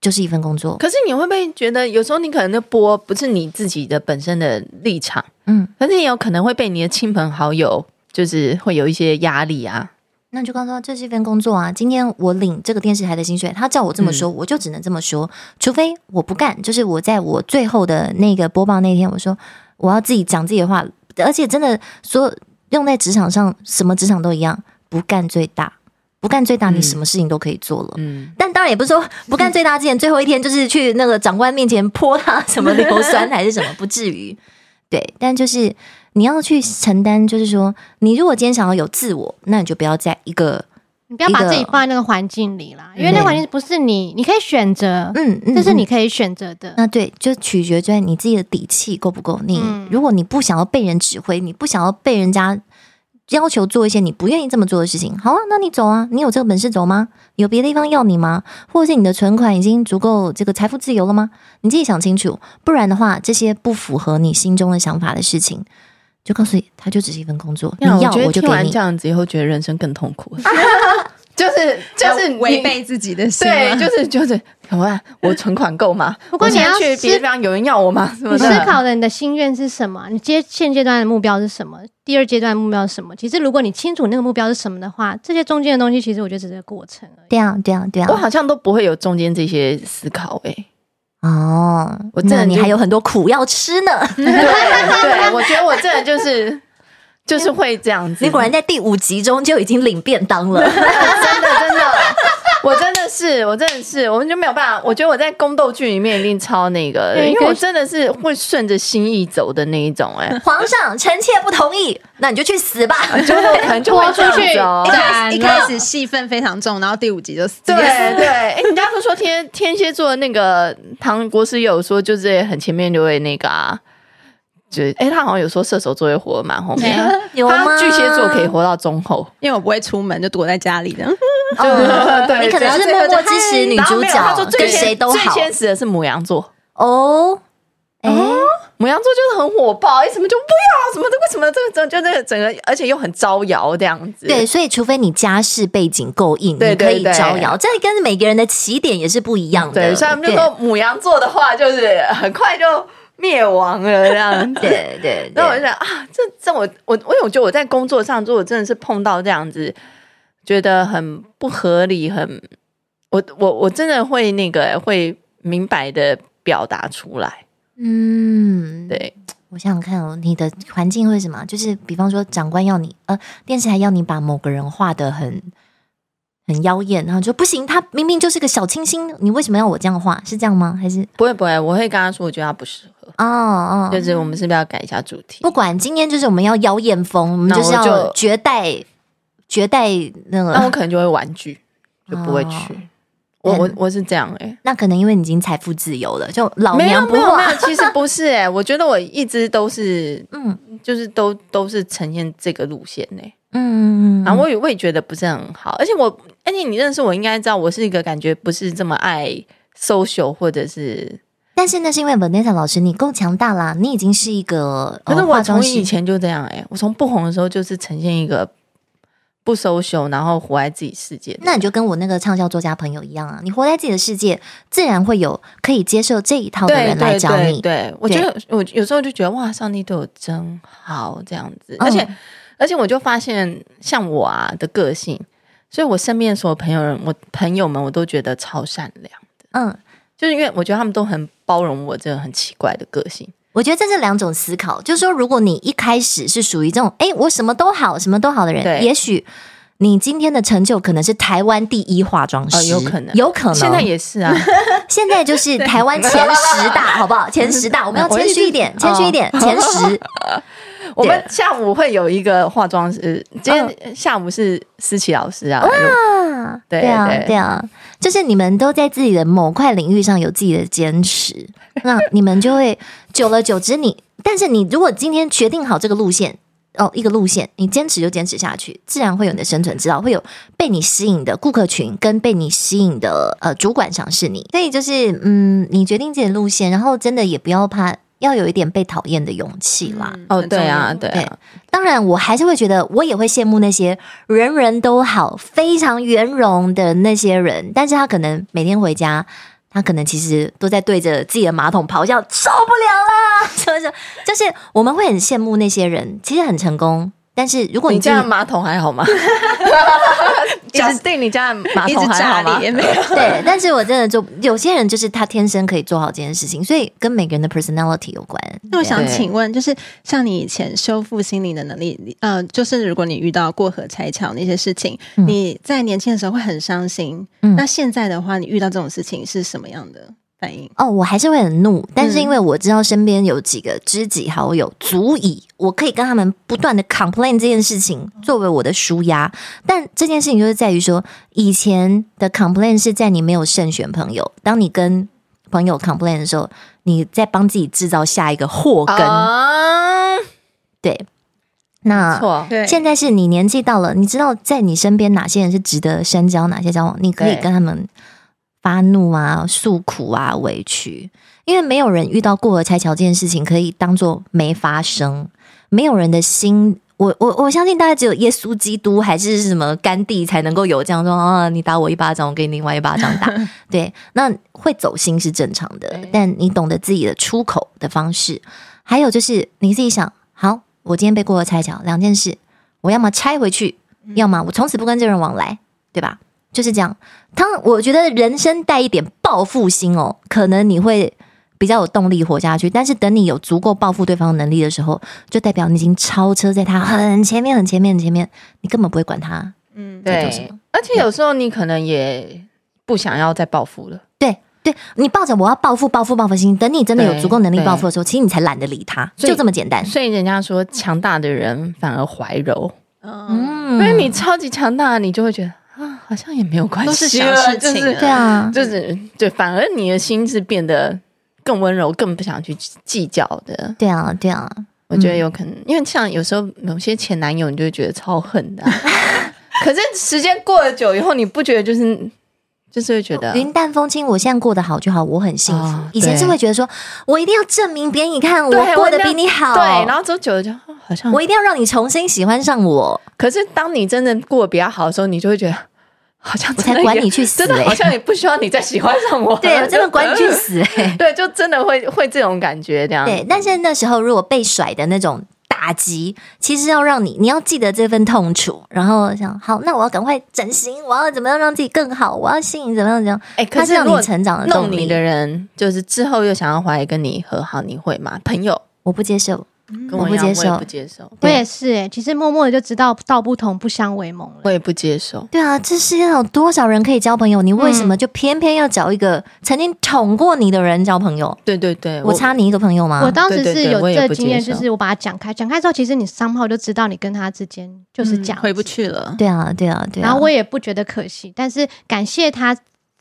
S4: 就是一份工作，
S1: 可是你会不会觉得有时候你可能就播不是你自己的本身的立场，
S4: 嗯，
S1: 可是也有可能会被你的亲朋好友，就是会有一些压力啊。
S4: 那就告诉他这是一份工作啊，今天我领这个电视台的薪水，他叫我这么说，
S1: 嗯、
S4: 我就只能这么说，除非我不干，就是我在我最后的那个播报那天，我说我要自己讲自己的话，而且真的说用在职场上，什么职场都一样，不干最大。不干最大，你什么事情都可以做了。
S1: 嗯，
S4: 但当然也不是说不干最大之前，最后一天就是去那个长官面前泼他什么硫酸还是什么，不至于。对，但就是你要去承担，就是说，你如果今天想要有自我，那你就不要在一个，
S2: 你不要把自己放在那个环境里啦，因为那环境不是你，你可以选择，
S4: 嗯，嗯，
S2: 这是你可以选择的。
S4: 那对，就取决在你自己的底气够不够。你如果你不想要被人指挥，你不想要被人家。要求做一些你不愿意这么做的事情，好啊，那你走啊，你有这个本事走吗？有别的地方要你吗？或者是你的存款已经足够这个财富自由了吗？你自己想清楚，不然的话，这些不符合你心中的想法的事情，就告诉你，它就只是一份工作。你要我就给你。
S1: 这样子以后觉得人生更痛苦。就是就是
S3: 违背自己的心，
S1: 对，就是就是，怎么办？我存款够吗？
S2: 不过你要
S1: 去别的地方有人要我吗？
S2: 你思考的你的心愿是什么？你接现阶段的目标是什么？第二阶段的目标是什么？其实如果你清楚那个目标是什么的话，这些中间的东西，其实我觉得只是个过程而已。
S4: 对啊，对啊，对啊，
S1: 我好像都不会有中间这些思考诶、欸。
S4: 哦，我真的，你还有很多苦要吃呢。
S1: 对对，我觉得我真的就是。就是会这样子，
S4: 你果然在第五集中就已经领便当了，
S1: 真 的真的，我真的是，我真的是，我们就没有办法。我觉得我在宫斗剧里面一定超那个，因为我真的是会顺着心意走的那一种。哎，
S4: 皇上臣妾不同意，那你就去死吧，
S1: 就可能就会出去。
S3: 一开始一开始戏份非常重，然后第五集就死。
S1: 对对，哎，人家不说天天蝎座那个唐国师有说，就是很前面就会那个啊。哎，他好像有说射手座会活得蛮后面，
S4: 有吗？
S1: 巨蟹座可以活到中后，
S3: 因为我不会出门，就躲在家里的。
S4: 对，你可能是默默支持女主角，跟谁都好。
S1: 最先死的是母羊座
S4: 哦，哎，
S1: 母羊座就是很火爆，哎，什么就不要，什么的，为什么这个就这个整个，而且又很招摇这样子。
S4: 对，所以除非你家世背景够硬，你可以招摇。这跟每个人的起点也是不一样的。
S1: 对，所以他们就说母羊座的话，就是很快就。灭亡了这样子，
S4: 对对。
S1: 然后我就想啊，这这我我我觉得我在工作上，如果真的是碰到这样子，觉得很不合理，很我我我真的会那个会明白的表达出来。
S4: 嗯，
S1: 对，
S4: 我想想看哦，你的环境会什么？就是比方说，长官要你呃，电视台要你把某个人画的很。很妖艳，然后就不行。他明明就是个小清新，你为什么要我这样画？是这样吗？还是
S1: 不会不会？我会跟他说，我觉得他不适合。
S4: 哦哦，
S1: 就是我们是不是要改一下主题？
S4: 不管今天就是我们要妖艳风，我们就是要绝代绝代那个。
S1: 那我可能就会婉拒，就不会去。我我我是这样哎。
S4: 那可能因为你已经财富自由了，就老娘不画。
S1: 没有，其实不是哎。我觉得我一直都是嗯，就是都都是呈现这个路线哎。嗯，然后我也我也觉得不是很好，而且我，而且你认识我应该知道，我是一个感觉不是这么爱 social 或者是，
S4: 但是那是因为 Vanessa 老师你够强大啦，你已经是一个，
S1: 可是我从以前就这样哎、欸，我从不红的时候就是呈现一个不 social，然后活在自己世界。
S4: 那你就跟我那个畅销作家朋友一样啊，你活在自己的世界，自然会有可以接受这一套的人来找你。
S1: 对，对，对，对，我觉得我有时候就觉得哇，上帝对我真好这样子，而且。嗯而且我就发现，像我啊的个性，所以我身边所有朋友人，我朋友们我都觉得超善良的。嗯，就是因为我觉得他们都很包容我这个很奇怪的个性。
S4: 我觉得这是两种思考，就是说，如果你一开始是属于这种，哎，我什么都好，什么都好的人，也许你今天的成就可能是台湾第一化妆师，
S1: 哦，有可能，
S4: 有可能，
S1: 现在也是啊，
S4: 现在就是台湾前十大，好不好？前十大，我们要 谦虚一点，谦虚一点，前十。
S1: 我们下午会有一个化妆师，今天下午是思琪老师啊。
S4: 哇，对啊，对啊，就是你们都在自己的某块领域上有自己的坚持，那你们就会久了久之，你但是你如果今天决定好这个路线哦，一个路线，你坚持就坚持下去，自然会有你的生存之道，会有被你吸引的顾客群，跟被你吸引的呃主管赏识你。所以就是嗯，你决定自己的路线，然后真的也不要怕。要有一点被讨厌的勇气啦。
S1: 嗯、哦，对啊，对啊。
S4: 当然，我还是会觉得，我也会羡慕那些人人都好、非常圆融的那些人。但是他可能每天回家，他可能其实都在对着自己的马桶咆哮，受不了了，是不是？就是我们会很羡慕那些人，其实很成功。但是如果你，
S1: 你家的马桶还好吗？假定你家的马桶还好吗？
S4: 对，但是我真的就有些人就是他天生可以做好这件事情，所以跟每个人的 personality 有关。
S3: 那我想请问，就是像你以前修复心灵的能力，呃，就是如果你遇到过河拆桥那些事情，嗯、你在年轻的时候会很伤心，嗯、那现在的话，你遇到这种事情是什么样的？
S4: 哦，我还是会很怒，但是因为我知道身边有几个知己好友，足以我可以跟他们不断的 complain 这件事情作为我的舒压。但这件事情就是在于说，以前的 complain 是在你没有慎选朋友，当你跟朋友 complain 的时候，你在帮自己制造下一个祸根。Uh、对，那错现在是你年纪到了，你知道在你身边哪些人是值得深交，哪些交往，你可以跟他们。发怒啊，诉苦啊，委屈，因为没有人遇到过河拆桥这件事情可以当做没发生。没有人的心，我我我相信大概只有耶稣基督还是什么甘地才能够有这样说啊，你打我一巴掌，我给你另外一巴掌打。对，那会走心是正常的，但你懂得自己的出口的方式。还有就是你自己想，好，我今天被过河拆桥，两件事，我要么拆回去，要么我从此不跟这人往来，对吧？就是这样，他我觉得人生带一点报复心哦，可能你会比较有动力活下去。但是等你有足够报复对方的能力的时候，就代表你已经超车在他很前面、很前面、很前面，你根本不会管他。
S1: 嗯，对。而且有时候你可能也不想要再报复了。
S4: 对，对你抱着我要报复、报复、报复心，等你真的有足够能力报复的时候，其实你才懒得理他，就这么简单。
S1: 所以人家说，强大的人反而怀柔。嗯，因为你超级强大，你就会觉得。啊，好像也没有关系，
S3: 都是小事情，
S1: 就是
S4: 对啊，
S1: 就是对，反而你的心是变得更温柔，更不想去计较的。
S4: 对啊，对啊，
S1: 我觉得有可能，因为像有时候某些前男友，你就会觉得超恨的，可是时间过了久以后，你不觉得就是就是会觉得
S4: 云淡风轻，我现在过得好就好，我很幸福。以前是会觉得说我一定要证明别人，你看我过得比你好，
S1: 对，然后走久了就好像
S4: 我一定要让你重新喜欢上我。
S1: 可是当你真的过得比较好的时候，你就会觉得。好像
S4: 我才管你去死，欸，
S1: 真的好像也不需要你再喜欢上我。
S4: 对，我真的管你去死，欸，
S1: 对，就真的会会这种感觉这样。
S4: 对，但是那时候如果被甩的那种打击，其实要让你你要记得这份痛楚，然后想好，那我要赶快整形，我要怎么样让自己更好，我要吸引怎么样怎么样？哎，欸，可是让你成长的动力
S1: 弄你的人，就是之后又想要回来跟你和好，你会吗？朋友，
S4: 我不接受。
S1: 跟我，我不接受，不接受。
S2: 我也是哎，其实默默的就知道道不同不相为谋了。
S1: 我也不接受。
S4: 对啊，这世界上有多少人可以交朋友？你为什么就偏偏要找一个曾经捅过你的人交朋友？
S1: 对对对，
S4: 我差你一个朋友吗？
S2: 我当时是有这个经验，就是我把它讲开，讲开之后，其实你三炮就知道你跟他之间就是这样，
S1: 回不去了。
S4: 对啊，对啊，对啊。
S2: 然后我也不觉得可惜，但是感谢他。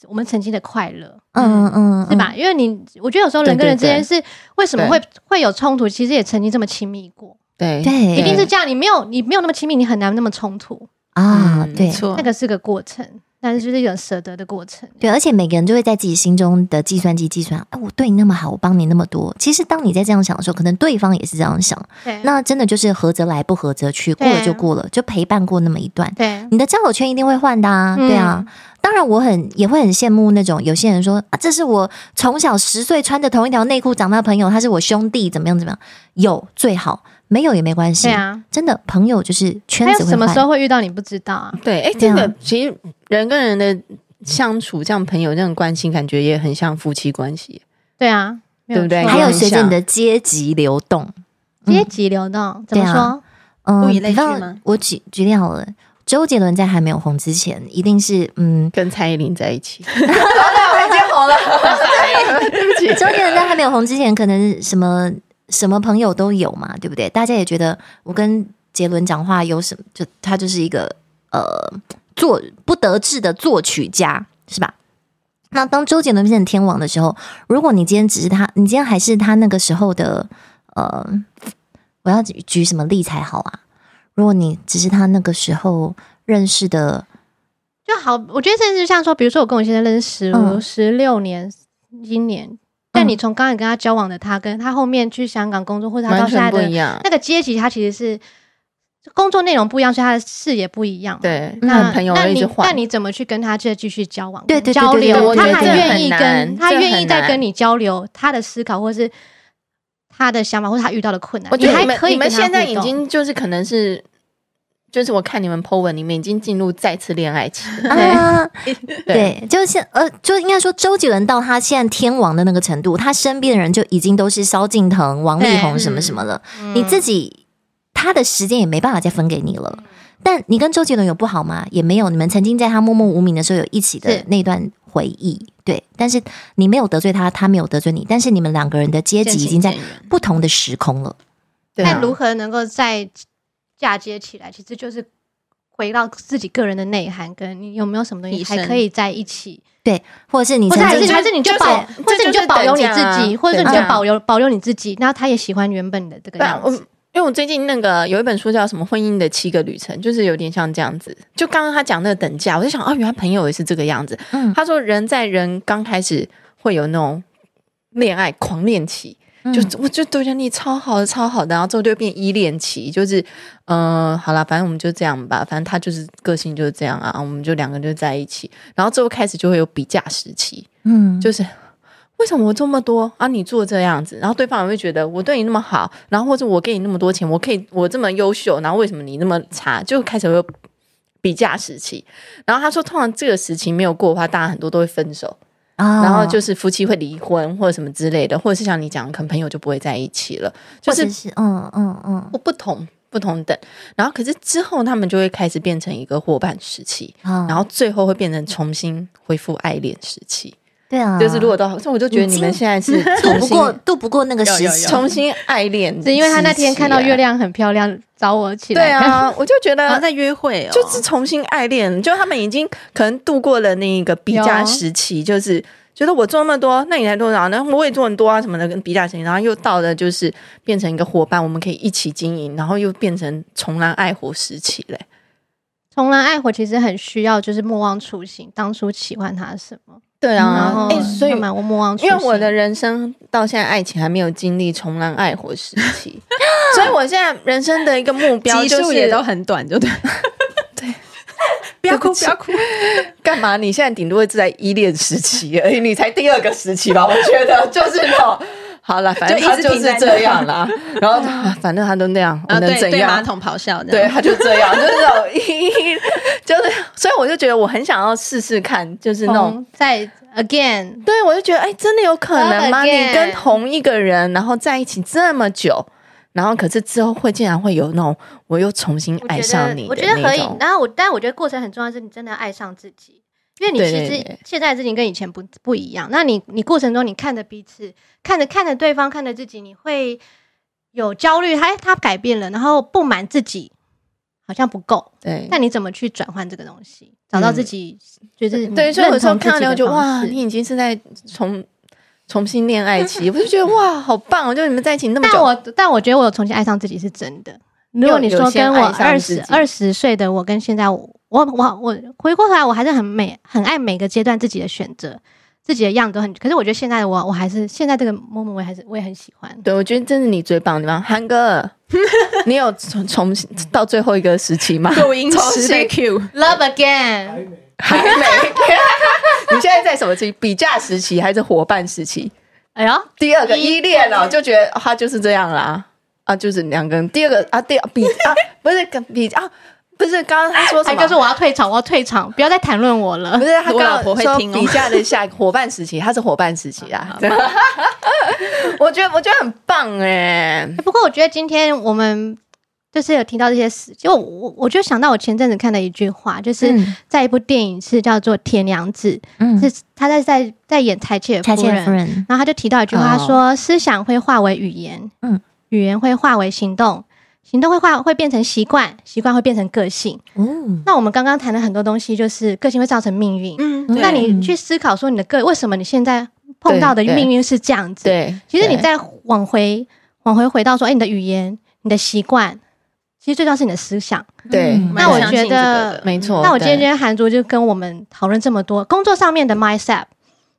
S2: 我们曾经的快乐，
S4: 嗯嗯，
S2: 是吧？因为你，我觉得有时候人跟人之间是为什么会会有冲突，其实也曾经这么亲密过，
S1: 对
S4: 对，
S2: 一定是这样。你没有，你没有那么亲密，你很难那么冲突
S4: 啊。对，
S2: 那个是个过程。但是就是一种舍得的过程，
S4: 对，而且每个人就会在自己心中的计算机计算，哎，我对你那么好，我帮你那么多。其实当你在这样想的时候，可能对方也是这样想。对，那真的就是合则来，不合则去，过了就过了，就陪伴过那么一段。对，你的交友圈一定会换的啊，对啊。当然，我很也会很羡慕那种有些人说啊，这是我从小十岁穿着同一条内裤长大的朋友，他是我兄弟，怎么样怎么样，有最好。没有也没关系，对啊，真的朋友就是圈子会换，
S2: 什么时候会遇到你不知道啊？
S1: 对，哎，这个其实人跟人的相处，这样朋友这种关系，感觉也很像夫妻关系。
S2: 对啊，没
S1: 对不对？
S2: 还有
S4: 随着你的阶级流动，
S2: 阶级流动怎么说？
S4: 啊嗯，
S3: 物以吗
S4: 我举举例好了，周杰伦在还没有红之前，一定是嗯，
S1: 跟蔡依林在一起，好了，我已经红了，对不起。
S4: 周杰伦在还没有红之前，可能什么什么朋友都有嘛，对不对？大家也觉得我跟杰伦讲话有什么，就他就是一个呃作不得志的作曲家，是吧？那当周杰伦变成天王的时候，如果你今天只是他，你今天还是他那个时候的呃，我要举举什么例才好啊？如果你只是他那个时候认识的，
S2: 就好，我觉得甚至像说，比如说我跟我现在认识十六年，今年，但你从刚才跟他交往的他，跟他后面去香港工作，或者他到现在的。那个阶级，他其实是工作内容不一样，所以他的视野不一样。
S1: 对，
S2: 那
S1: 那朋友
S2: 那你
S1: 一直换
S2: 那。你怎么去跟他再继续交往？
S4: 对
S2: 交流，他还愿意跟他愿意再跟你交流他的思考，或是他的想法，或是他遇到的困难。
S1: 我觉得
S2: 还
S1: 你们你们现在已经就是可能是，就是我看你们 po 文里面已经进入再次恋爱期了。
S4: 啊，对，就是现呃，就应该说周杰伦到他现在天王的那个程度，他身边的人就已经都是萧敬腾、王力宏什么什么了。
S2: 嗯
S4: 你自己他的时间也没办法再分给你了。但你跟周杰伦有不好吗？也没有，你们曾经在他默默无名的时候有一起的那段回忆，对。但是你没有得罪他，他没有得罪你，但是你们两个人的阶级已经在不同的时空了。
S1: 对啊
S2: 但如何能够再嫁接起来，其实就是回到自己个人的内涵，跟你有没有什么东西还可以在一起，对
S4: 或者是你
S2: 或者还是还是你就保，或者你就保留你自己，或者你就保留保留你自己，那他也喜欢原本的
S1: 这个
S2: 样子。
S1: 因为我最近那个有一本书叫什么《婚姻的七个旅程》，就是有点像这样子。就刚刚他讲那个等价，我就想，哦，原来朋友也是这个样子。
S4: 嗯
S1: 他说，人在人刚开始会有那种恋爱狂恋期，就我就觉得你超好的，超好的，然后之后就变依恋期，就是嗯、呃，好了，反正我们就这样吧，反正他就是个性就是这样啊，我们就两个人就在一起，然后之后开始就会有比价时期，
S4: 嗯，
S1: 就是为什么我这么多啊？你做这样子，然后对方也会觉得我对你那么好，然后或者我给你那么多钱，我可以我这么优秀，然后为什么你那么差？就开始会有比价时期。然后他说，通常这个时期没有过的话，大家很多都会分手，
S4: 啊
S1: 然后就是夫妻会离婚或者什么之类的，或者是像你讲，可能朋友就不会在一起了，就是
S4: 嗯嗯嗯
S1: 不不同不同等。然后可是之后他们就会开始变成一个伙伴时期，
S4: 啊，
S1: 然后最后会变成重新恢复爱恋时期。
S4: 对啊，
S1: 就是如果到，所以我就觉得你们现在是
S4: 渡不过渡不过那
S3: 个时
S4: 期，
S1: 重新爱恋，
S2: 是因为他那天看到月。亮很漂亮，找我起来。
S1: 对啊，我就觉得
S3: 在约会哦，
S1: 就是重新爱恋，就他们已经可能度过了那个比价时期，就是觉得我做那么多，那你才多少？那我也做很多啊，什么的，跟比价时期，然后又到了就是变成一个伙伴，我们可以一起经营，然后又变成重燃爱火时期嘞。
S2: 重燃爱火其实很需要，就是莫忘初心，当初喜欢他什么。
S1: 对
S2: 然
S1: 啊
S2: 后，
S1: 哎、所以
S2: 慢慢我莫忘初心，
S1: 因为我的人生到现在爱情还没有经历重燃爱火时期，所以我现在人生的一个目标就是
S3: 也都很短，就对。
S1: 对，
S3: 不要哭，
S1: 不
S3: 要哭。
S1: 干嘛？你现在顶多会是在依恋时期而已，你才第二个时期吧？我觉得就是那种。好了，反正他就是这样啦。然后他反正他都那样，我能怎
S3: 样？马桶咆哮，
S1: 对，他就这样，就是那种依，就是，所以我就觉得我很想要试试看，就是那种。
S2: 同在 again，
S1: 对，我就觉得，哎，真的有可能
S2: 吗？
S1: 你跟同一个人，然后在一起这么久，然后可是之后会竟然会有那种，我又重新爱上你的
S2: 我觉得可以。然后我，但我觉得过程很重要，是你真的要爱上自己，因为你其
S1: 实
S2: 现在的自己跟以前不不一样。那你你过程中你看着彼此，看着看着对方，看着自己，你会有焦虑，哎他改变了，然后不满自己好像不够。
S1: 对，
S2: 那你怎么去转换这个东西？找到自己就是
S1: 嗯对，所以有时候看到你会觉得哇，
S2: 你
S1: 你已经是在重重新恋爱期，我就觉得哇，好棒哦！就你们在一起那么久，
S2: 但我但我觉得我有重新爱上自己是真的。如果你说跟我二十二十岁的我跟现在我我我我回过头来，我还是很美很爱每个阶段自己的选择，自己的样子都很。可是我觉得现在的我我还是现在这个 moment 我还是我也很喜欢。
S1: 对我觉得这是你最棒的地方，韩哥，你有重重新到最后一个时期吗？
S3: 录音
S1: 重新
S3: 师被
S2: Q，Love again，
S1: 还没。你现在在什么期？比价时期还是伙伴时期？
S2: 哎呦，
S1: 第二个依恋哦，就觉得、哦他就是这样啦，啊，就是两个人。第二个啊，第二比啊，不是跟比啊，不是，刚刚他说什么？
S2: 他就说我要退场，我要退场，不要再谈论我了。
S1: 不是，他刚刚说底下的下一个伙伴时期，他是伙伴时期啊。我觉得我觉得很棒哎。
S2: 不过我觉得今天我们就是有提到这些事，就我我就想到我前阵子看的一句话，就是在一部电影是叫做《铁娘子》，嗯，是他在在在演裁切夫人，夫人，然后他就提到一句话，他说思想会化为语言，嗯，语言会化为行动。行动会化会变成习惯，习惯会变成个性。嗯，那我们刚刚谈了很多东西，就是个性会造成命运。嗯，那你去思考说你的个为什么你现在碰到的命运是这样子？对，其实你再往回往回回到说，哎，你的语言、你的习惯，其实最重要是你的思想。对，那我觉得没错。那我今天今天韩竹就跟我们讨论这么多工作上面的 mindset，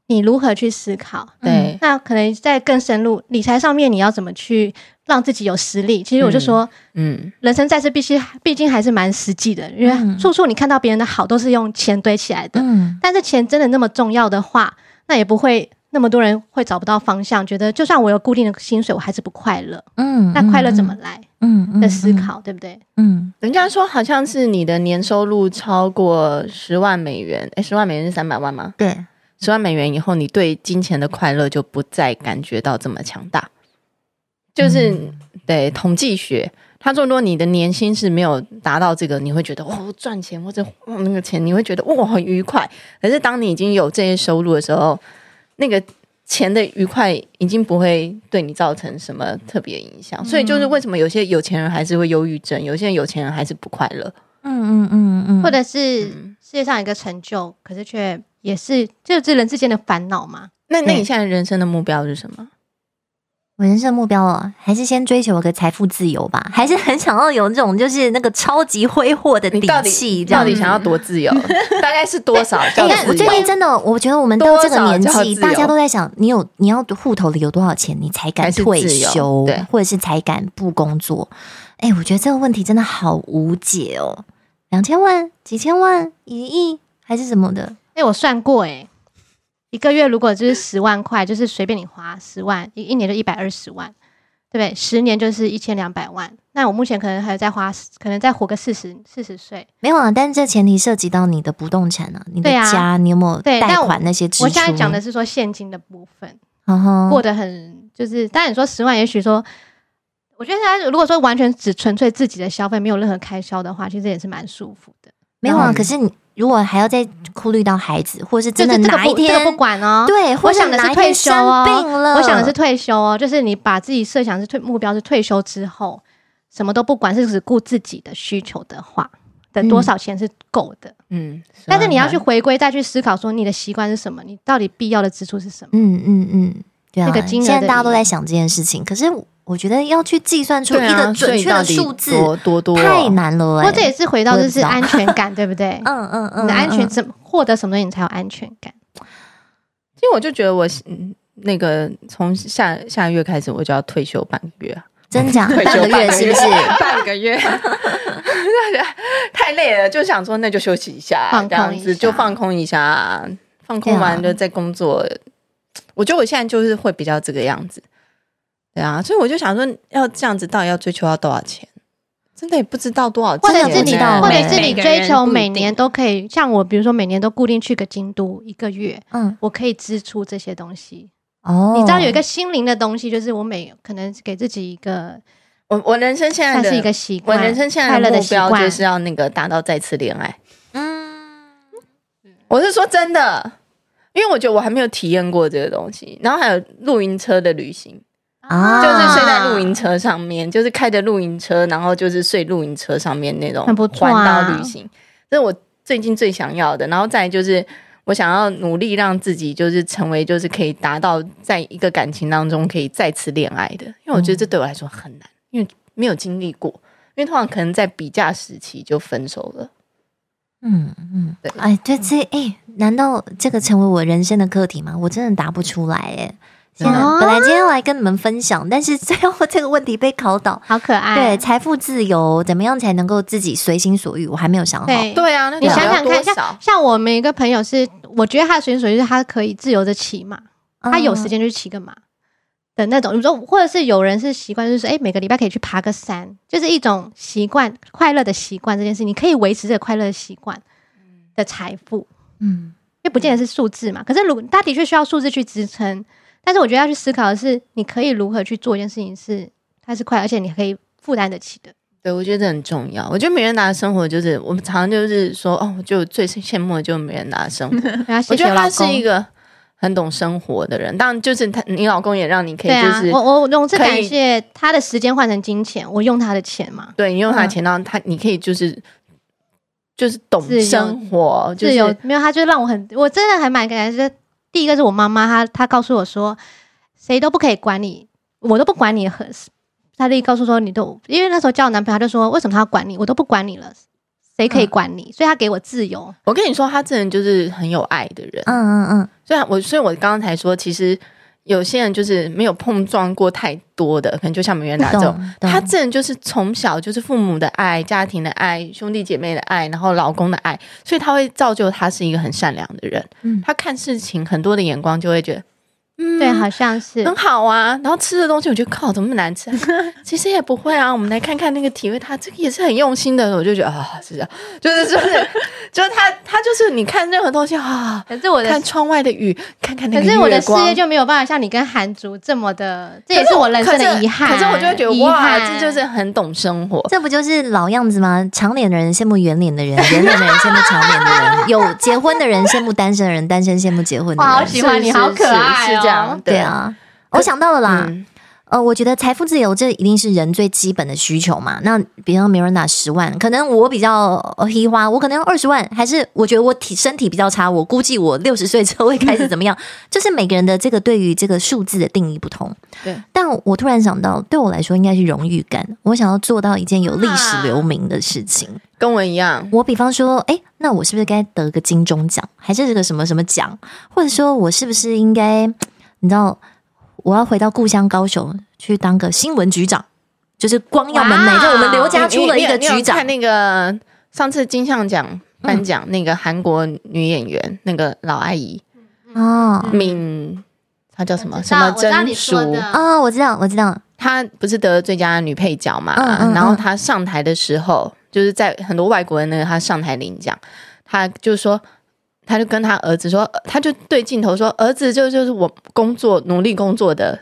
S2: 你如何去思考？对，那可能在更深入理财上面，你要怎么去？让自己有实力，其实我就说，嗯，人生在世必须，毕竟还是蛮实际的，因为处处你看到别人的好，都是用钱堆起来的。嗯，但是钱真的那么重要的话，那也不会那么多人会找不到方向，觉得就算我有固定的薪水，我还是不快乐。嗯，那快乐怎么来？嗯，的思考，对不对？嗯，
S1: 人家说好像是你的年收入超过十万美元，诶，十万美元是三百万吗？对，十万美元以后，你对金钱的快乐就不再感觉到这么强大。就是、嗯、对统计学，他说，如果你的年薪是没有达到这个，你会觉得哦，赚钱或者那个钱，你会觉得哇很愉快。可是当你已经有这些收入的时候，那个钱的愉快已经不会对你造成什么特别影响。嗯、所以就是为什么有些有钱人还是会忧郁症，有些有钱人还是不快乐。嗯
S2: 嗯嗯嗯，或者是世界上一个成就，可是却也是就是人之间的烦恼嘛。
S1: 那那你现在人生的目标是什么？
S4: 我人生目标哦，还是先追求个财富自由吧，还是很想要有这种就是那个超级挥霍的底气。
S1: 到底想要多自由？大概是多少？
S4: 你看，我最近真的，我觉得我们到这个年纪，大家都在想，你有你要户头里有多少钱，你才敢退休，或者是才敢不工作？哎，我觉得这个问题真的好无解哦。两千万、几千万、一亿还是什么的？
S2: 哎，我算过哎。一个月如果就是十万块，就是随便你花十万，一一年就一百二十万，对不对？十年就是一千两百万。那我目前可能还有再花，可能再活个四十四十岁。
S4: 没有啊，但是这前提涉及到你的不动产啊，你的家，啊、你有没有贷款那些支出？
S2: 我现在讲的是说现金的部分，嗯、过得很就是，当然你说十万，也许说，我觉得他如果说完全只纯粹自己的消费，没有任何开销的话，其实也是蛮舒服的。
S4: 没有啊，可是你。如果还要再顾虑到孩子，或是真的哪一天
S2: 这个不管哦，
S4: 对，我想的是退休哦，
S2: 我想的是退休哦，就是你把自己设想是退目标是退休之后，什么都不管，是只顾自己的需求的话，的多少钱是够的，嗯，但是你要去回归再去思考说你的习惯是什么，你到底必要的支出是什么？
S4: 嗯嗯嗯，对啊，现在大家都在想这件事情，可是。我觉得要去计算出一个准确的数字，多多多太难了。
S2: 不过这也是回到就是安全感，对不对？嗯嗯嗯。你的安全怎获得什么东西你才有安全感？
S1: 因为我就觉得我那个从下下个月开始我就要退休半个月，
S4: 真假？半个月是不是？
S1: 半个月，太累了，就想说那就休息一下，这样子就放空一下，放空完就再工作。我觉得我现在就是会比较这个样子。对啊，所以我就想说，要这样子，到底要追求要多少钱？真的也不知道多少钱。
S2: 或者是你，或者是你追求每年都可以，像我，比如说每年都固定去个京都一个月，嗯，我可以支出这些东西。哦，你知道有一个心灵的东西，就是我每可能给自己一个，
S1: 我我人生现在的是一个习惯，我人生现在的目标就是要那个达到再次恋爱。嗯，我是说真的，因为我觉得我还没有体验过这个东西，然后还有露营车的旅行。啊，就是睡在露营车上面，就是开着露营车，然后就是睡露营车上面那种环岛旅行，这是我最近最想要的。然后再就是，我想要努力让自己就是成为就是可以达到在一个感情当中可以再次恋爱的，因为我觉得这对我来说很难，因为没有经历过，因为通常可能在比价时期就分手了。
S4: 嗯嗯，对，哎，对这哎，难道这个成为我人生的课题吗？我真的答不出来哎。天啊，本来今天要来跟你们分享，但是最后这个问题被考倒，
S2: 好可爱。
S4: 对，财富自由怎么样才能够自己随心所欲？我还没有想好。
S2: 对，
S1: 对啊，
S2: 你想想看，像像我们一个朋友是，我觉得他的随心所欲是他可以自由的骑马，他有时间就骑个马，的那种，比如说，或者是有人是习惯，就是说，哎，每个礼拜可以去爬个山，就是一种习惯，快乐的习惯这件事，你可以维持这个快乐的习惯的财富，嗯，因为不见得是数字嘛，可是如果他的确需要数字去支撑，但是我觉得要去思考的是，你可以如何去做一件事情是它是快，而且你可以负担得起的。
S1: 对，我觉得这很重要。我觉得美人达的生活就是，我们常常就是说，哦，就最羡慕的就是米兰达的生活。我觉得他是一个。很懂生活的人，当然就是他，你老公也让你可以，就是、
S2: 啊、我我总是感谢他的时间换成金钱，我用他的钱嘛。
S1: 对，你用他的钱，让他你可以就是就是懂生活，就是
S2: 有没有？他就让我很，我真的还蛮感谢。第一个是我妈妈，她她告诉我说，谁都不可以管你，我都不管你。和她立告诉说，你都因为那时候交我男朋友，他就说为什么他要管你，我都不管你了。谁可以管你？嗯、所以他给我自由。
S1: 我跟你说，他这人就是很有爱的人。
S4: 嗯嗯嗯。
S1: 所以，我所以，我刚刚才说，其实有些人就是没有碰撞过太多的，可能就像米兰达这种，他这人就是从小就是父母的爱、家庭的爱、兄弟姐妹的爱，然后老公的爱，所以他会造就他是一个很善良的人。嗯，他看事情很多的眼光就会觉得。
S2: 嗯，对，好像是
S1: 很好啊。然后吃的东西，我觉得靠，怎么那么难吃啊？其实也不会啊。我们来看看那个体味，他这个也是很用心的。我就觉得啊，是这样，就是就是 就是他他就是你看任何东西啊，可是我的看窗外的雨，看看那个月光。可是我的事业
S2: 就没有办法像你跟韩族这么的，这也是我人生的遗憾。
S1: 可是我就会觉得哇，这就是很懂生活。
S4: 这不就是老样子吗？长脸的人羡慕圆脸的人，圆脸的人羡慕长脸的人，有结婚的人羡慕单身的人，单身羡慕结婚的人。
S2: 我好喜欢你，好可爱哦。
S1: 这样
S4: 对啊，我想到了啦。嗯、呃，我觉得财富自由这一定是人最基本的需求嘛。那比方 Miranda 十万，可能我比较黑花，我可能要二十万，还是我觉得我体身体比较差，我估计我六十岁之后会开始怎么样？就是每个人的这个对于这个数字的定义不同。
S1: 对，
S4: 但我突然想到，对我来说应该是荣誉感。我想要做到一件有历史留名的事情，
S1: 跟我一样。
S4: 我比方说，哎，那我是不是该得个金钟奖，还是这个什么什么奖？或者说我是不是应该？你知道，我要回到故乡高雄去当个新闻局长，就是光耀门楣，就我们刘家出了一个局长。
S1: 看那个上次金像奖颁奖，那个韩国女演员，那个老阿姨
S4: 哦，
S1: 敏，她叫什么什么真淑
S4: 哦，我知道，我知道，
S1: 她不是得了最佳女配角嘛？然后她上台的时候，就是在很多外国人那个她上台领奖，她就说。他就跟他儿子说，他就对镜头说：“儿子，就就是我工作努力工作的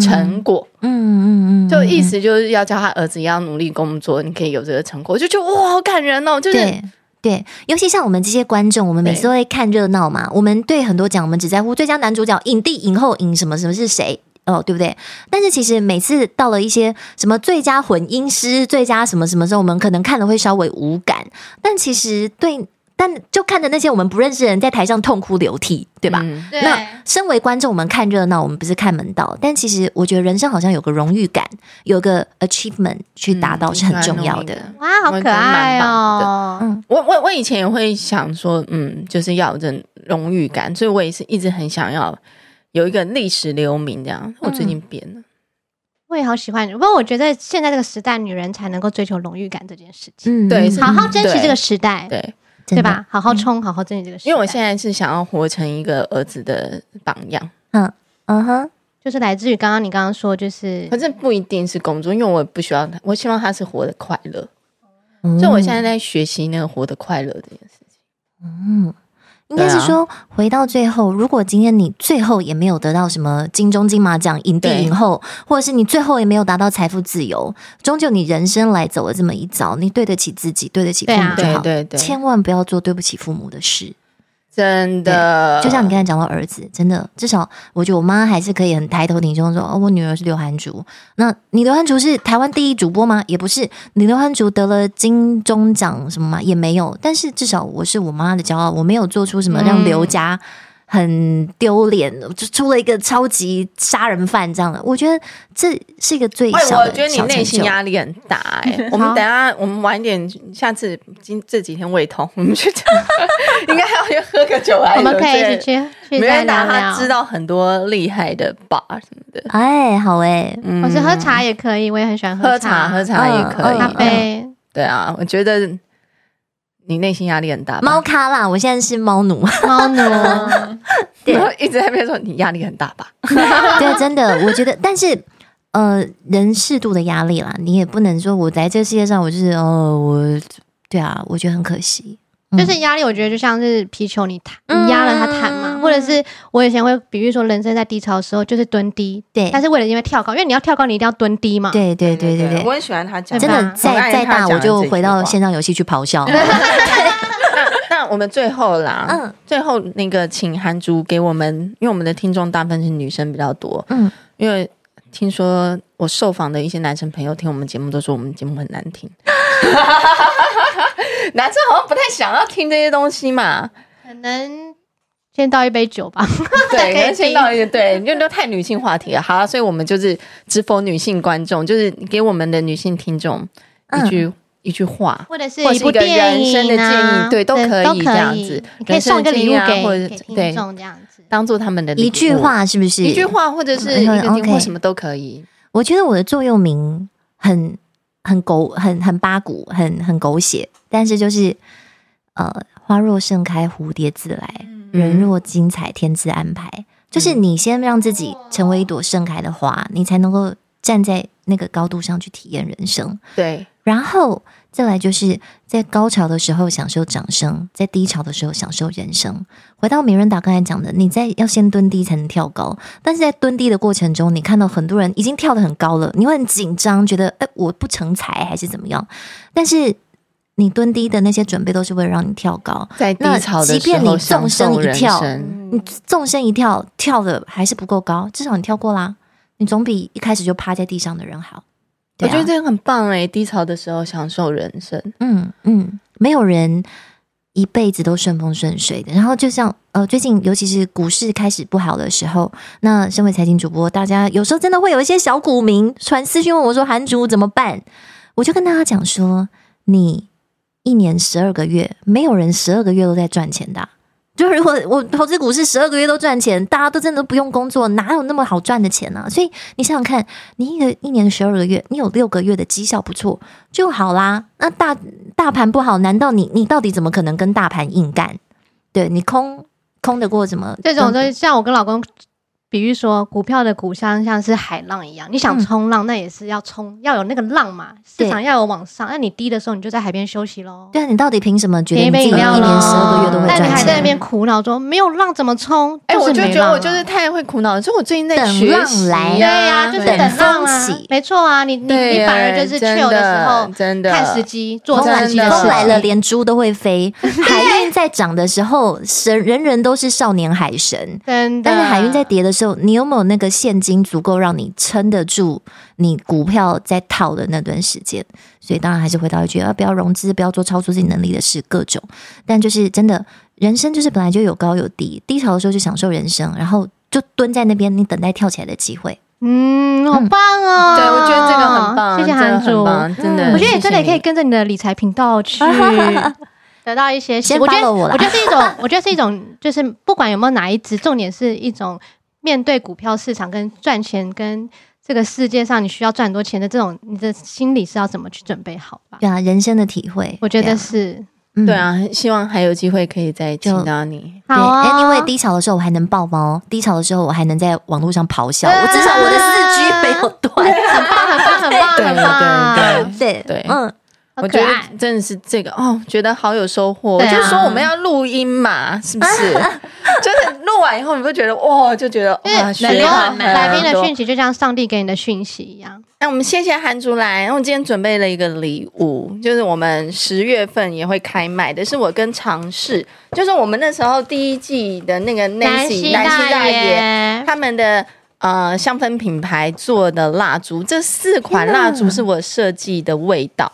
S1: 成果。”嗯嗯嗯，就意思就是要教他儿子也要努力工作，你可以有这个成果。我就觉得哇，好感人哦！就是
S4: 对，对，尤其像我们这些观众，我们每次都会看热闹嘛。我们对很多奖，我们只在乎最佳男主角、影帝、影后、影什么什么是谁哦，对不对？但是其实每次到了一些什么最佳混音师、最佳什么什么时候，我们可能看了会稍微无感，但其实对。但就看着那些我们不认识的人在台上痛哭流涕，对吧？
S2: 嗯、对。
S4: 那身为观众，我们看热闹，我们不是看门道。但其实我觉得人生好像有个荣誉感，有个 achievement 去达到是很重要的。
S2: 嗯、哇，好可爱哦！
S1: 嗯，我我我以前也会想说，嗯，就是要有这荣誉感，所以我也是一直很想要有一个历史留名这样。我最近变了，嗯、
S2: 我也好喜欢。不过我觉得现在这个时代，女人才能够追求荣誉感这件事情。
S1: 嗯，对，
S2: 好好珍惜这个时代。
S1: 对。对
S2: 对吧？好好冲，好好珍惜这个事。
S1: 因为我现在是想要活成一个儿子的榜样。
S4: 嗯嗯哼，
S2: 就是来自于刚刚你刚刚说，就是
S1: 反正不一定是工作，因为我不希望他，我希望他是活得快乐。嗯、所以我现在在学习那个活得快乐这件事情。
S4: 嗯。应该是说，回到最后，如果今天你最后也没有得到什么金钟、金马奖、影帝、影后，或者是你最后也没有达到财富自由，终究你人生来走了这么一遭，你对得起自己，对得起父母就好，
S1: 对对对，
S4: 千万不要做对不起父母的事。
S1: 真的，
S4: 就像你刚才讲到儿子，真的，至少我觉得我妈还是可以很抬头挺胸说：“哦，我女儿是刘涵竹。”那你刘涵竹是台湾第一主播吗？也不是。你刘涵竹得了金钟奖什么吗？也没有。但是至少我是我妈的骄傲，我没有做出什么让刘家。嗯很丢脸，就出了一个超级杀人犯这样的，我觉得这是一个最小的。
S1: 我觉得你内心压力很大哎、欸。我们等下，我们晚一点，下次今这几天胃痛，我们去 应该要去喝个酒来。
S2: 我们可以一起去。
S1: 没人打他知道很多厉害的 bar 什么的。
S4: 哎，好哎，
S2: 嗯、我是喝茶也可以，我也很喜欢喝茶，
S1: 喝茶也可以。
S2: 咖啡。
S1: 对啊，我觉得。你内心压力很大，
S4: 猫咖啦！我现在是猫奴，
S2: 猫奴。
S1: 然后一直在那边说你压力很大吧？
S4: 对，真的，我觉得，但是呃，人适度的压力啦，你也不能说我在这个世界上，我就是哦，我对啊，我觉得很可惜。
S2: 就是压力，我觉得就像是皮球，你弹，你压了它弹嘛。或者是我以前会比喻说，人生在低潮的时候就是蹲低，对。但是为了因为跳高，因为你要跳高，你一定要蹲低嘛。
S4: 对对对对对，
S1: 我很喜欢他讲，
S4: 真的再再大我就回到线上游戏去咆哮。
S1: 那我们最后啦，嗯，最后那个请韩竹给我们，因为我们的听众大部分是女生比较多，嗯，因为听说我受访的一些男生朋友听我们节目都说我们节目很难听。男生好像不太想要听这些东西嘛，
S2: 可能先倒一杯酒吧。
S1: 对，可能先倒一杯，对，因为都太女性话题了。好啊，所以我们就是只否女性观众，就是给我们的女性听众一句、嗯、一句话，
S2: 或者是一部电影、啊、
S1: 人生的建议，对，都可以这样子。
S2: 你可以送一个礼物给
S1: 或者
S2: 给听众这样子，
S1: 当做他们的
S4: 一句话，是不是？
S1: 一句话，或者是一个电话，什么都可以。
S4: 我觉得我的座右铭很。很狗，很很八股，很很狗血，但是就是，呃，花若盛开，蝴蝶自来；人若精彩，天自安排。嗯、就是你先让自己成为一朵盛开的花，你才能够站在那个高度上去体验人生。
S1: 对，
S4: 然后。再来就是在高潮的时候享受掌声，在低潮的时候享受人生。回到名人达刚才讲的，你在要先蹲低才能跳高，但是在蹲低的过程中，你看到很多人已经跳得很高了，你会很紧张，觉得哎，我不成才还是怎么样？但是你蹲低的那些准备都是为了让你跳高。
S1: 在低潮的时候，
S4: 即便你纵身一跳，你纵身一跳跳的还是不够高，至少你跳过啦，你总比一开始就趴在地上的人好。
S1: 我觉得这个很棒哎！低潮的时候享受人生，
S4: 嗯嗯，没有人一辈子都顺风顺水的。然后就像呃，最近尤其是股市开始不好的时候，那身为财经主播，大家有时候真的会有一些小股民传私讯问我说：“韩竹怎么办？”我就跟大家讲说：“你一年十二个月，没有人十二个月都在赚钱的啊。”就如果我投资股市十二个月都赚钱，大家都真的不用工作，哪有那么好赚的钱呢？所以你想想看，你一个一年十二个月，你有六个月的绩效不错就好啦。那大大盘不好，难道你你到底怎么可能跟大盘硬干？对，你空空得过什么？
S2: 这种就像我跟老公。比如说，股票的股像像是海浪一样，你想冲浪，那也是要冲，要有那个浪嘛，市场要有往上。那你低的时候，你就在海边休息喽。对啊，
S4: 你到底凭什么觉得你自己一年十二个月都会赚钱？
S2: 但你还在那边苦恼说没有浪怎么冲？
S1: 哎，我就觉得我就是太会苦恼了。所以我最近在学
S4: 浪来，
S2: 对呀，就是等浪起，没错啊。你你你反而就是去的时候，真的看时机做时机。
S4: 风来了，连猪都会飞。海运在涨的时候，神人人都是少年海神。真的，但是海运在跌的时候。你有没有那个现金足够让你撑得住你股票在套的那段时间？所以当然还是回到一句：啊，不要融资，不要做超出自己能力的事，各种。但就是真的，人生就是本来就有高有低，低潮的时候就享受人生，然后就蹲在那边，你等待跳起来的机会。
S2: 嗯，好棒哦！
S1: 对，我觉得这个很棒，
S2: 谢谢韩主，真的，我觉得你真的也可以跟着你的理财频道去。得到一些，
S4: 先我觉得，
S2: 我觉得是一种，我觉得是一种，就是不管有没有哪一支，重点是一种面对股票市场跟赚钱，跟这个世界上你需要赚很多钱的这种，你的心理是要怎么去准备好吧？
S4: 对啊，人生的体会，
S2: 我觉得是，
S1: 对啊，希望还有机会可以再请到你。
S4: 好啊，因为低潮的时候我还能抱猫，低潮的时候我还能在网络上咆哮，我至少我的四 G 没有断，
S2: 很棒，很棒，很棒，很棒，
S1: 对对对，嗯。我觉得真的是这个哦，觉得好有收获。啊、我就说我们要录音嘛，是不是？就是录完以后，你会觉得哇，就觉得哇，学到
S2: 来宾的讯息就像上帝给你的讯息一样。
S1: 那我们谢谢韩竹来，然后我今天准备了一个礼物，就是我们十月份也会开卖的，是我跟尝试，就是我们那时候第一季的那个 Nancy 南希大爷他们的呃香氛品牌做的蜡烛，这四款蜡烛是我设计的味道。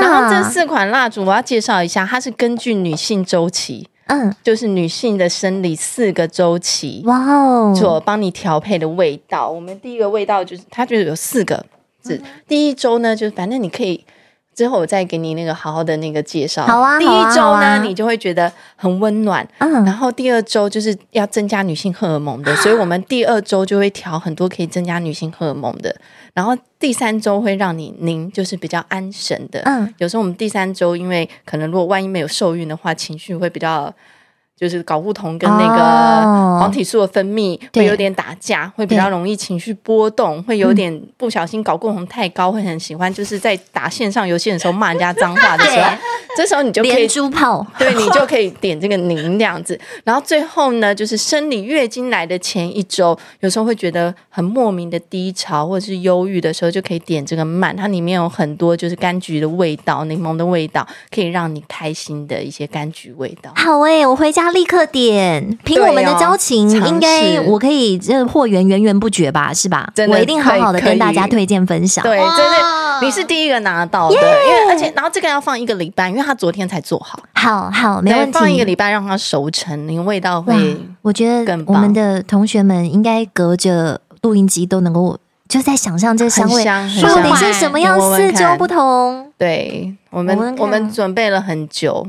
S1: 然后这四款蜡烛我要介绍一下，它是根据女性周期，嗯，就是女性的生理四个周期，哇哦，所帮你调配的味道。我们第一个味道就是它就是有四个字，第一周呢，就是反正你可以之后我再给你那个好好的那个介绍。
S4: 好啊，
S1: 第一周呢，你就会觉得很温暖，嗯，然后第二周就是要增加女性荷尔蒙的，所以我们第二周就会调很多可以增加女性荷尔蒙的。然后第三周会让你您就是比较安神的。嗯，有时候我们第三周因为可能如果万一没有受孕的话，情绪会比较就是睾固酮跟那个黄体素的分泌会有点打架，会比较容易情绪波动，会有点不小心睾固酮太高，会很喜欢就是在打线上游戏的时候骂人家脏话的时候，这时候你就可以
S4: 猪炮，
S1: 对你就可以点这个宁这样子。然后最后呢，就是生理月经来的前一周，有时候会觉得很莫名的低潮或者是忧郁的时候，就可以点这个慢，它里面有很多就是柑橘的味道、柠檬的味道，可以让你开心的一些柑橘味道。
S4: 好诶、欸，我回家。立刻点，凭我们的交情，哦、应该我可以这货源源源不绝吧，是吧？我一定好好的跟大家推荐分享。
S1: 对，真的，你是第一个拿到的，因为而且然后这个要放一个礼拜，因为他昨天才做好。
S4: 好好，没问题。
S1: 放一个礼拜让它熟成，那个味道会。
S4: 我觉得我们的同学们应该隔着录音机都能够就在想象这个香味到底是什么样，四周不同。
S1: 对我们，我们准备了很久。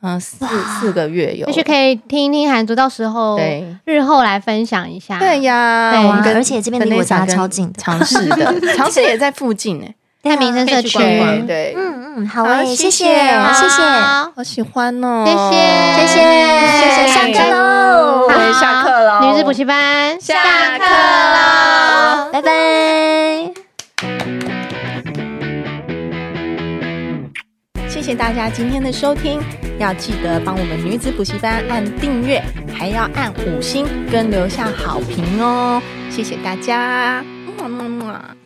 S1: 嗯，四四个月有，
S2: 也许可以听一听韩族，到时候对日后来分享一下。
S1: 对呀，
S4: 对，而且这边离我家超近，
S1: 长势的长势 也在附近哎，
S2: 在民生社区。
S1: 对，
S4: 嗯嗯，好诶，谢谢谢谢，
S1: 好喜欢哦，
S2: 谢谢谢谢谢谢，
S4: 下课喽，
S1: 对，下课喽，
S2: 女子补习班
S1: 下课喽，
S4: 拜拜。
S1: 谢谢大家今天的收听，要记得帮我们女子补习班按订阅，还要按五星跟留下好评哦！谢谢大家，么么么。